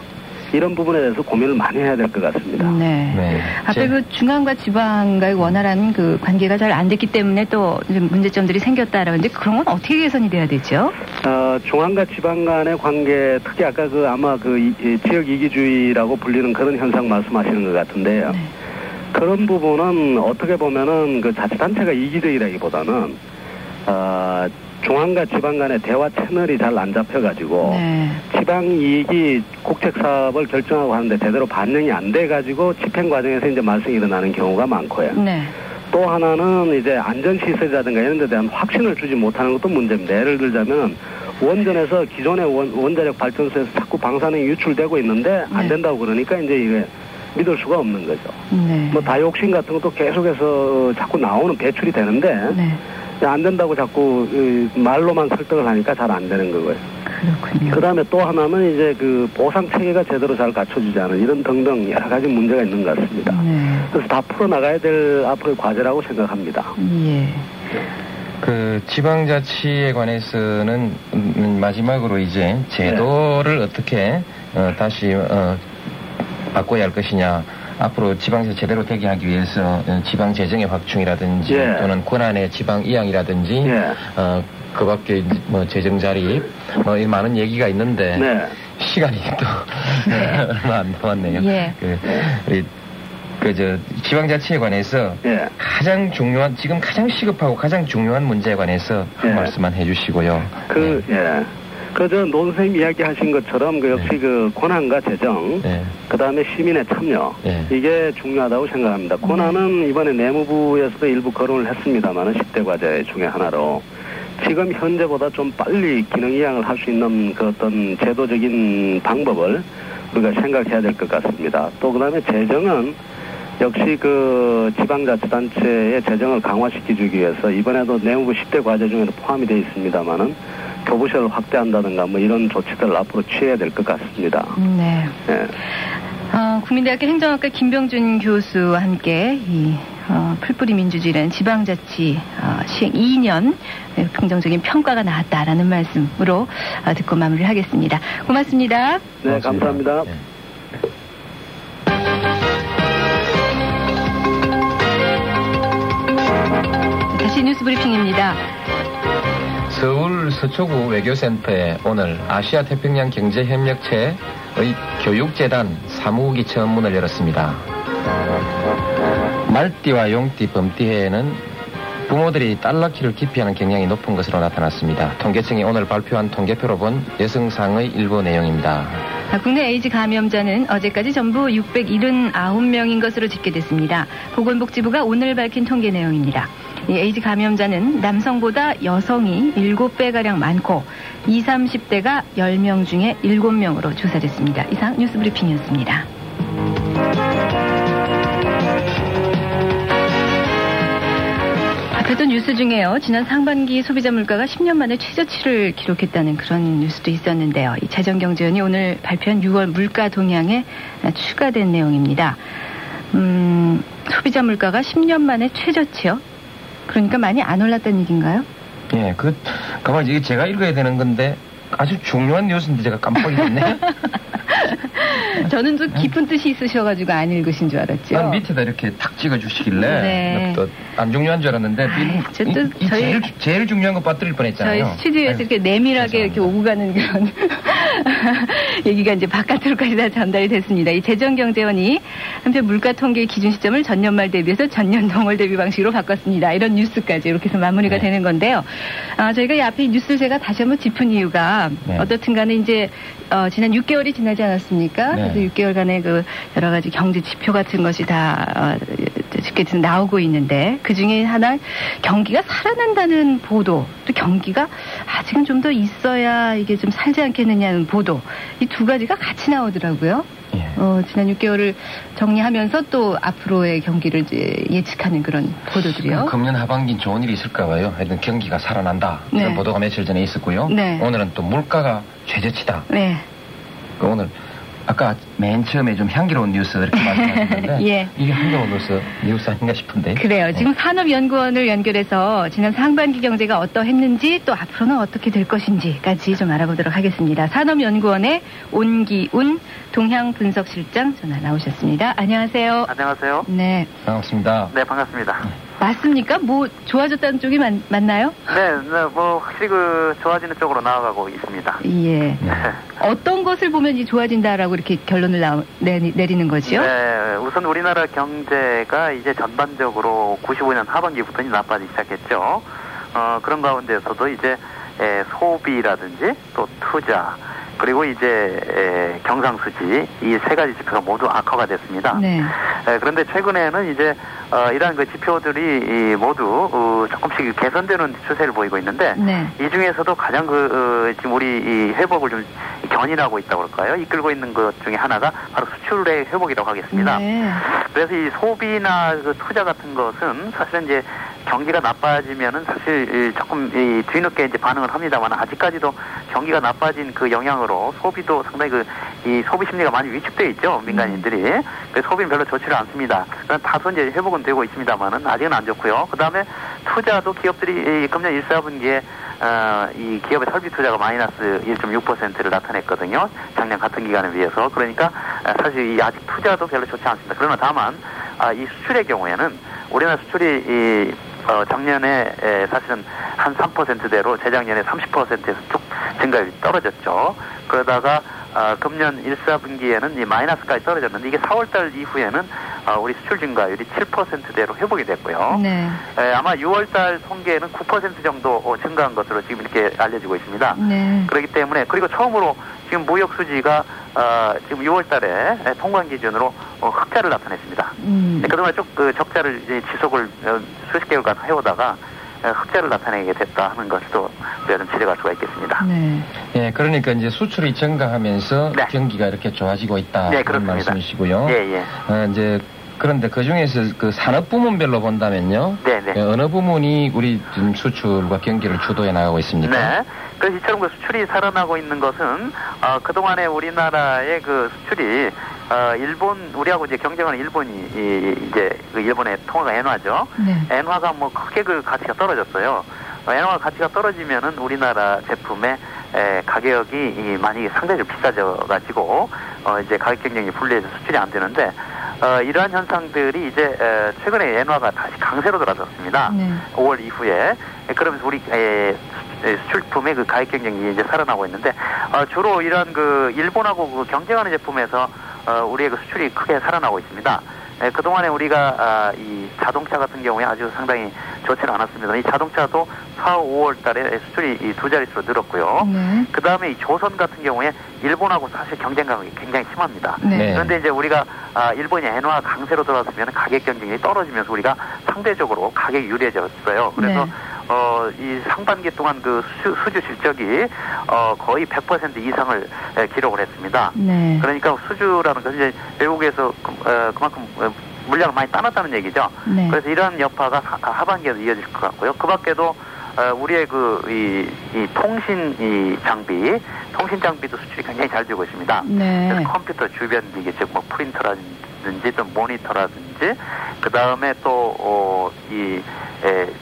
이런 부분에 대해서 고민을 많이 해야 될 것 같습니다. 네. 네. 앞에 그 중앙과 지방과의 원활한 그 관계가 잘 안 됐기 때문에 또 문제점들이 생겼다라는데 그런 건 어떻게 개선이 돼야 되죠? 어, 중앙과 지방 간의 관계, 특히 아까 그 아마 그 이 지역 이기주의라고 불리는 그런 현상 말씀하시는 것 같은데요. 네. 그런 부분은 어떻게 보면은 그 자치단체가 이기적이라기보다는 어, 중앙과 지방 간의 대화 채널이 잘 안 잡혀가지고 네. 지방 이익이 국책 사업을 결정하고 하는데 제대로 반영이 안 돼가지고 집행 과정에서 이제 말썽이 일어나는 경우가 많고요. 네. 또 하나는 이제 안전시설이라든가 이런 데 대한 확신을 주지 못하는 것도 문제입니다. 예를 들자면 원전에서 기존의 원, 원자력 발전소에서 자꾸 방사능이 유출되고 있는데 안 네. 된다고 그러니까 이제 이게 믿을 수가 없는 거죠. 네. 뭐 다이옥신 같은 것도 계속해서 자꾸 나오는 배출이 되는데 네. 안 된다고 자꾸 이, 말로만 설득을 하니까 잘 안 되는 거고요. 그렇군요. 그 다음에 또 하나는 이제 그 보상 체계가 제대로 잘 갖춰지지 않은 이런 등등 여러 가지 문제가 있는 것 같습니다. 네. 그래서 다 풀어나가야 될 앞으로의 과제라고 생각합니다. 예. 그 지방자치에 관해서는 음, 마지막으로 이제 제도를 어떻게 어, 다시 어, 바꿔야 할 것이냐. 앞으로 지방에서 제대로 되게 하기 위해서 어, 지방 재정의 확충이라든지 예. 또는 권한의 지방 이양이라든지 예. 어, 그 밖에 뭐 재정 자립 뭐 이 많은 얘기가 있는데 네. 시간이 [laughs] 또 얼마 안 남았네요. 예. 그, 우리 그저 지방자치에 관해서 예. 가장 중요한 지금 가장 시급하고 가장 중요한 문제에 관해서 한 예. 말씀만 해주시고요. 그, 예. 그저 논선생님 이야기 하신 것처럼 그 역시 네. 그 권한과 재정, 네. 그 다음에 시민의 참여, 네. 이게 중요하다고 생각합니다. 권한은 이번에 내무부에서도 일부 거론을 했습니다만 10대 과제 중에 하나로 지금 현재보다 좀 빨리 기능 이양을 할 수 있는 그 어떤 제도적인 방법을 우리가 생각해야 될 것 같습니다. 또 그다음에 재정은 역시 그 지방자치단체의 재정을 강화시키기 위해서 이번에도 내무부 10대 과제 중에도 포함이 되어 있습니다만은 교부실을 확대한다든가 뭐 이런 조치들을 앞으로 취해야 될 것 같습니다. 네. 예. 어, 국민대학교 행정학과 김병준 교수와 함께 이 어, 풀뿌리 민주주의라는 지방자치 어, 시행 2년 긍정적인 평가가 나왔다라는 말씀으로 어, 듣고 마무리를 하겠습니다. 고맙습니다. 네, 감사합니다. 다시 뉴스 브리핑입니다. 서울 서초구 외교센터에 오늘 아시아 태평양 경제협력체의 교육재단 사무국이 처음 문을 열었습니다. 말띠와 용띠, 범띠해에는 부모들이 딸 낳기를 기피하는 경향이 높은 것으로 나타났습니다. 통계청이 오늘 발표한 통계표로 본 여성상의 일부 내용입니다. 아, 국내 에이즈 감염자는 어제까지 전부 679명인 것으로 집계됐습니다. 보건복지부가 오늘 밝힌 통계 내용입니다. 이 에이즈 감염자는 남성보다 여성이 7배가량 많고 20, 30대가 10명 중에 7명으로 조사됐습니다. 이상 뉴스 브리핑이었습니다. 앞에던 뉴스 중에요. 지난 상반기 소비자 물가가 10년 만에 최저치를 기록했다는 그런 뉴스도 있었는데요. 이 재정경제원이 오늘 발표한 6월 물가 동향에 추가된 내용입니다. 음, 소비자 물가가 10년 만에 최저치요? 그러니까 많이 안 올랐다는 얘기인가요? 예, 그, 가만 이게 제가 읽어야 되는 건데 아주 중요한 뉴스인데 제가 깜빡했네. [laughs] 저는 좀 깊은 뜻이 있으셔가지고 안 읽으신 줄 알았죠. 난 밑에다 이렇게 탁 찍어주시길래 네. 또안 중요한 줄 알았는데 저 이, 또이 저희- 제일, 제일 중요한 거 빠뜨릴 뻔했잖아요. 저희 스튜디오에서 이렇게 내밀하게 이렇게 오고 가는 그런 [laughs] 얘기가 이제 바깥으로까지 다 전달이 됐습니다. 이 재정경제원이 한편 물가 통계 기준 시점을 전년 말 대비해서 전년 동월 대비 방식으로 바꿨습니다. 이런 뉴스까지 이렇게 해서 마무리가 네. 되는 건데요. 아, 저희가 이 앞에 이 뉴스를 제가 다시 한번 짚은 이유가 네. 어떻든 간에 이제 어, 지난 6개월이 지나지 않았습니까? 네. 그래서 6개월간의 그 여러 가지 경제 지표 같은 것이 다 어, 쉽게 나오고 있는데 그 중에 하나 경기가 살아난다는 보도 또 경기가 아직은 좀 더 있어야 이게 좀 살지 않겠느냐는 보도 이 두 가지가 같이 나오더라고요. 예. 어, 지난 6개월을 정리하면서 또 앞으로의 경기를 이제 예측하는 그런 보도들이요. 금년 하반기 좋은 일이 있을까 봐요. 하여튼 경기가 살아난다. 이런 네. 보도가 며칠 전에 있었고요. 네. 오늘은 또 물가가 최저치다. 네. 그 오늘 아까 맨 처음에 좀 향기로운 뉴스 이렇게 [laughs] 말씀하셨는데 예. 이게 향기로운 뉴스 뉴스 아닌가 싶은데. 그래요. 지금 산업연구원을 연결해서 지난 상반기 경제가 어떠했는지 또 앞으로는 어떻게 될 것인지까지 좀 알아보도록 하겠습니다. 산업연구원의 온기운 동향분석실장 전화 나오셨습니다. 안녕하세요. 안녕하세요. 네. 반갑습니다. 네, 반갑습니다. 맞습니까? 뭐 좋아졌다는 쪽이 맞, 맞나요? 네, 네, 뭐 확실히 그 좋아지는 쪽으로 나아가고 있습니다. 예. 어떤 것을 보면 이 좋아진다라고 이렇게 결론을 나, 내리, 내리는 거지요? 네, 우선 우리나라 경제가 이제 전반적으로 95년 하반기부터 나빠지기 시작했죠. 어, 그런 가운데서도 이제 에, 소비라든지 또 투자 그리고 이제 에, 경상수지 이 세 가지 지표가 모두 악화가 됐습니다. 네. 에, 그런데 최근에는 이제 어, 이러한 그 지표들이 이 모두 어, 조금씩 개선되는 추세를 보이고 있는데 네. 이 중에서도 가장 그 어, 지금 우리 이 회복을 좀 견인하고 있다고 그럴까요? 이끌고 있는 것 중에 하나가 바로 수출의 회복이라고 하겠습니다. 네. 그래서 이 소비나 그 투자 같은 것은 사실은 이제 경기가 나빠지면은 사실 이 조금 이 뒤늦게 이제 반응을 합니다만 아직까지도 경기가 나빠진 그 영향으로 소비도 상당히 그 이 소비 심리가 많이 위축돼 있죠 민간인들이 그래서 소비는 별로 좋지를 않습니다. 다소 이제 회복은 되고 있습니다만은 아직은 안 좋고요. 그 다음에 투자도 기업들이 이 금년 1, 4분기에 어, 이 기업의 설비 투자가 마이너스 1.6%를 나타냈거든요. 작년 같은 기간에 비해서. 그러니까 아, 사실 이 아직 투자도 별로 좋지 않습니다. 그러나 다만 아, 이 수출의 경우에는 우리나라 수출이 이 어, 작년에 에, 사실은 한 3%대로 재작년에 30%에서 쭉 증가율이 떨어졌죠. 그러다가 아, 금년 1, 4분기에는 이 마이너스까지 떨어졌는데 이게 4월달 이후에는 아, 우리 수출 증가율이 7%대로 회복이 됐고요. 네. 에, 아마 6월달 통계는 9% 정도 어, 증가한 것으로 지금 이렇게 알려지고 있습니다. 네. 그렇기 때문에 그리고 처음으로 지금 무역 수지가 어, 지금 6월달에 통관 기준으로 어, 흑자를 나타냈습니다. 음. 네, 그동안 쭉그 적자를 이제 지속을 어, 수십 개월간 해오다가 에, 흑자를 나타내게 됐다 하는 것도 우리가 좀 지적할 수가 있겠습니다. 네. 예, 그러니까 이제 수출이 증가하면서 경기가 이렇게 좋아지고 있다 네, 그런. 말씀이시고요. 예, 예. 어, 이제 그런데 그 중에서 그 산업 부문별로 본다면요. 네, 네. 예, 어느 부문이 우리 지금 수출과 경기를 주도해 나가고 있습니까? 네. 그래서 이처럼 그 수출이 살아나고 있는 것은 어, 그동안에 우리나라의 그 수출이 어, 일본 우리하고 이제 경쟁하는 일본이 이, 이제 그 일본의 통화가 엔화죠. 네. 엔화가 뭐 크게 그 가치가 떨어졌어요. 어, 엔화 가치가 떨어지면은 우리나라 제품의 에, 가격이 이 많이 상대적으로 비싸져 가지고 어, 이제 가격 경쟁이 불리해서 수출이 안 되는데 어, 이러한 현상들이 이제 에, 최근에 엔화가 다시 강세로 돌아섰습니다. 네. 5월 이후에 에, 그러면서 우리 에, 수- 수출품의 그 가격 경쟁이 이제 살아나고 있는데 어, 주로 이런 그 일본하고 그 경쟁하는 제품에서 어, 우리의 그 수출이 크게 살아나고 있습니다. 에, 그동안에 우리가 아, 이 자동차 같은 경우에 아주 상당히 좋지는 않았습니다. 이 자동차도 4, 5월 달에 수출이 이두 자릿수로 늘었고요. 네. 그 다음에 이 조선 같은 경우에 일본하고 사실 경쟁감이 굉장히 심합니다. 네. 그런데 이제 우리가 아, 일본이 엔화 강세로 돌아서면 가격 경쟁이 떨어지면서 우리가 상대적으로 가격이 유리해졌어요. 그래서 네. 어, 이 상반기 동안 그 수, 수주 실적이 어, 거의 100% 이상을 에, 기록을 했습니다. 네. 그러니까 수주라는 것은 이제 외국에서 그, 어, 그만큼 어, 물량을 많이 따놨다는 얘기죠. 네. 그래서 이러한 여파가 하- 하반기에도 이어질 것 같고요. 그 밖에도 어, 우리의 그, 이, 이 통신 이 장비, 통신 장비도 수출이 굉장히 잘 되고 있습니다. 네. 그래서 컴퓨터 주변 기기, 즉, 뭐, 프린터라든지, 또 모니터라든지, 그 다음에 또, 어, 이,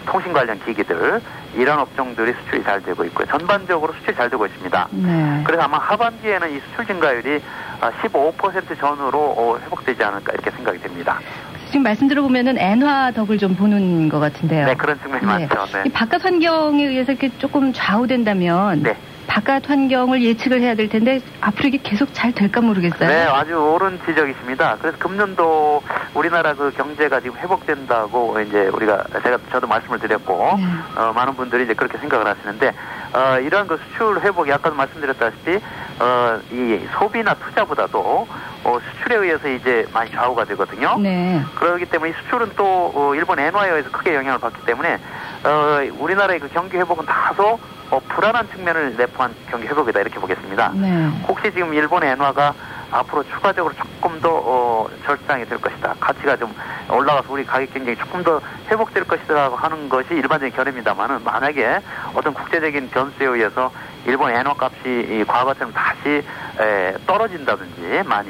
통신 관련 기기들, 이런 업종들이 수출이 잘 되고 있고요. 전반적으로 수출이 잘 되고 있습니다. 네. 그래서 아마 하반기에는 이 수출 증가율이 아, 15% 전후로 어, 회복되지 않을까 이렇게 생각이 됩니다. 지금 말씀 들어보면은 엔화 덕을 좀 보는 것 같은데요. 네, 그런 측면이 많죠. 네. 이 바깥 환경에 의해서 이렇게 조금 좌우된다면 네. 바깥 환경을 예측을 해야 될 텐데 앞으로 이게 계속 잘 될까 모르겠어요. 네, 아주 옳은 지적이십니다. 그래서 금년도 우리나라 그 경제가 지금 회복된다고 이제 우리가 제가 저도 말씀을 드렸고 네. 어, 많은 분들이 이제 그렇게 생각을 하시는데 어, 이러한 그 수출 회복이 아까도 말씀드렸다시피 어, 이 소비나 투자보다도 어, 수출에 의해서 이제 많이 좌우가 되거든요. 네. 그렇기 때문에 이 수출은 또 어, 일본 엔화에 의해서 크게 영향을 받기 때문에 어, 우리나라의 그 경기 회복은 다소 어, 불안한 측면을 내포한 경기 회복이다 이렇게 보겠습니다. 네. 혹시 지금 일본의 엔화가 앞으로 추가적으로 조금 더 어, 절상이 될 것이다. 가치가 좀 올라가서 우리 가격 경쟁이 조금 더 회복될 것이라고 하는 것이 일반적인 견해입니다만은 만약에 어떤 국제적인 변수에 의해서 일본 엔화 값이 이 과거처럼 다시 에, 떨어진다든지 많이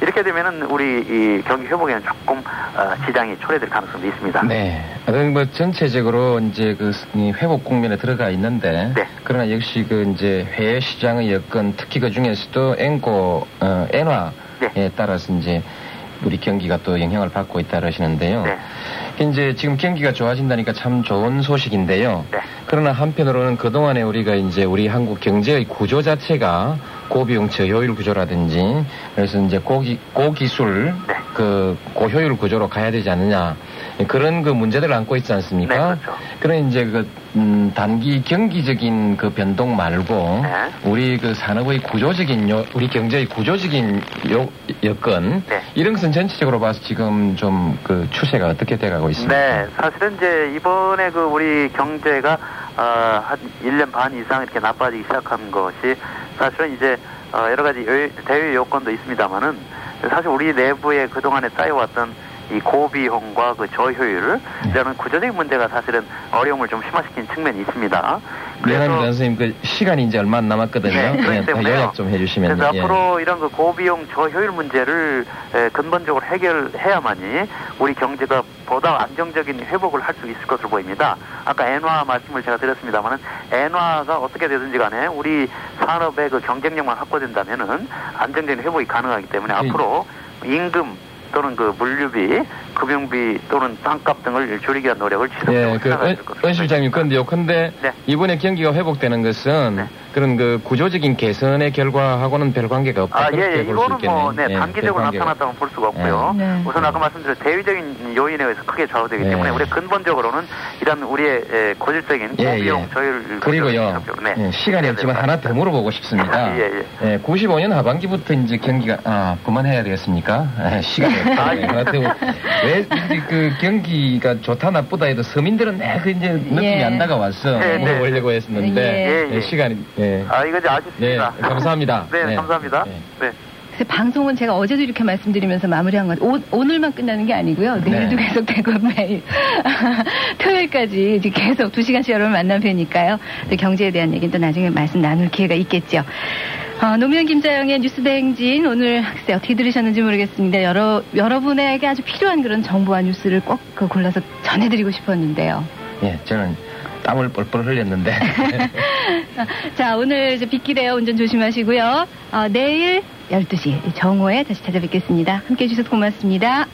이렇게 되면은 우리 이 경기 회복에는 조금 어, 지장이 초래될 가능성도 있습니다. 네. 뭐 전체적으로 이제 그이 회복 국면에 들어가 있는데 네. 그러나 역시 그 이제 해외 시장의 여건 특히 그 중에서도 엔고 어, 엔화에 네. 따라서 이제 우리 경기가 또 영향을 받고 있다 그러시는데요. 네. 이제 지금 경기가 좋아진다니까 참 좋은 소식인데요. 네. 그러나 한편으로는 그동안에 우리가 이제 우리 한국 경제의 구조 자체가 고비용 저효율 구조라든지 그래서 이제 고기, 고기술 네. 그 고효율 구조로 가야 되지 않느냐 그런 그 문제들을 안고 있지 않습니까? 네, 그렇죠. 그런 이제 그 음, 단기 경기적인 그 변동 말고 네. 우리 그 산업의 구조적인 요, 우리 경제의 구조적인 요, 여건 네. 이런 것은 전체적으로 봐서 지금 좀 그 추세가 어떻게 돼가고 있습니까? 네, 사실은 이제 이번에 그 우리 경제가 어, 한 1년 반 이상 이렇게 나빠지기 시작한 것이 사실은 이제 어, 여러 가지 여- 대외 요건도 있습니다만은 사실 우리 내부에 그동안에 쌓여왔던 이 고비용과 그 저효율이라는 구조적인 문제가 사실은 어려움을 좀 심화시킨 측면이 있습니다. 미안합니다, 선생님. 그 시간이 이제 얼마 안 남았거든요. 네, 그렇기 더 때문에요. 요약 좀 해주시면요. 그래서 예. 앞으로 이런 그 고비용 저효율 문제를 에, 근본적으로 해결해야만이 우리 경제가 보다 안정적인 회복을 할 수 있을 것으로 보입니다. 아까 엔화 말씀을 제가 드렸습니다만은 엔화가 어떻게 되든지 간에 우리 산업의 그 경쟁력만 확보된다면은 안정적인 회복이 가능하기 때문에 예. 앞으로 임금 또는 그 물류비, 금융비 또는 땅값 등을 줄이기 위한 노력을 지속적으로 예, 그 은, 은 실장님, 근데요, 근데 네. 이번에 경기가 회복되는 것은 그런 그 구조적인 개선의 결과하고는 별 관계가 없다. 아, 예, 예. 이거는 뭐. 네, 예, 단기적으로 나타났다고 볼 수가 없고요. 네. 우선 아까 말씀드린 대외적인 요인에 의해서 크게 좌우되기 네. 때문에 우리 근본적으로는 이런 우리의 에, 고질적인 예, 고비용 예. 조율 그리고요, 네. 예, 시간이 없지만 하나 더 물어보고 싶습니다. [laughs] 예, 예. 95년 하반기부터 이제 경기가, 아, 그만해야 되겠습니까? 예, 시간이 [laughs] 없다. 아, 예, 하나 더, 왜, 이제 그 경기가 좋다 나쁘다 해도 서민들은 내그 이제 느낌이 예. 안 다가왔어. 네, 네. 물어보려고 했었는데, 예, 예. 예, 시간이, 예. 아, 이거 이제 네, 아쉽습니다. 감사합니다. [laughs] 네, 네. 감사합니다. 네. 네. 그래서 방송은 제가 어제도 이렇게 말씀드리면서 마무리한 것 같아요. 오, 늘만 끝나는 게 아니고요. 내일도 네. 계속 되고 [laughs] 매일. [laughs] 토요일까지 이제 계속 두 시간씩 여러분 만나면 뵈니까요. 또 경제에 대한 얘기는 또 나중에 말씀 나눌 기회가 있겠죠. 어, 노무현 김자영의 뉴스대행진 오늘 글쎄 어떻게 들으셨는지 모르겠습니다. 여러, 여러분에게 아주 필요한 그런 정보와 뉴스를 꼭그 골라서 전해드리고 싶었는데요. 예, 저는 땀을 뻘뻘 흘렸는데. [laughs] 자, 오늘 이제 빗길에요. 운전 조심하시고요. 어, 내일 12시 정오에 다시 찾아뵙겠습니다. 함께 해주셔서 고맙습니다.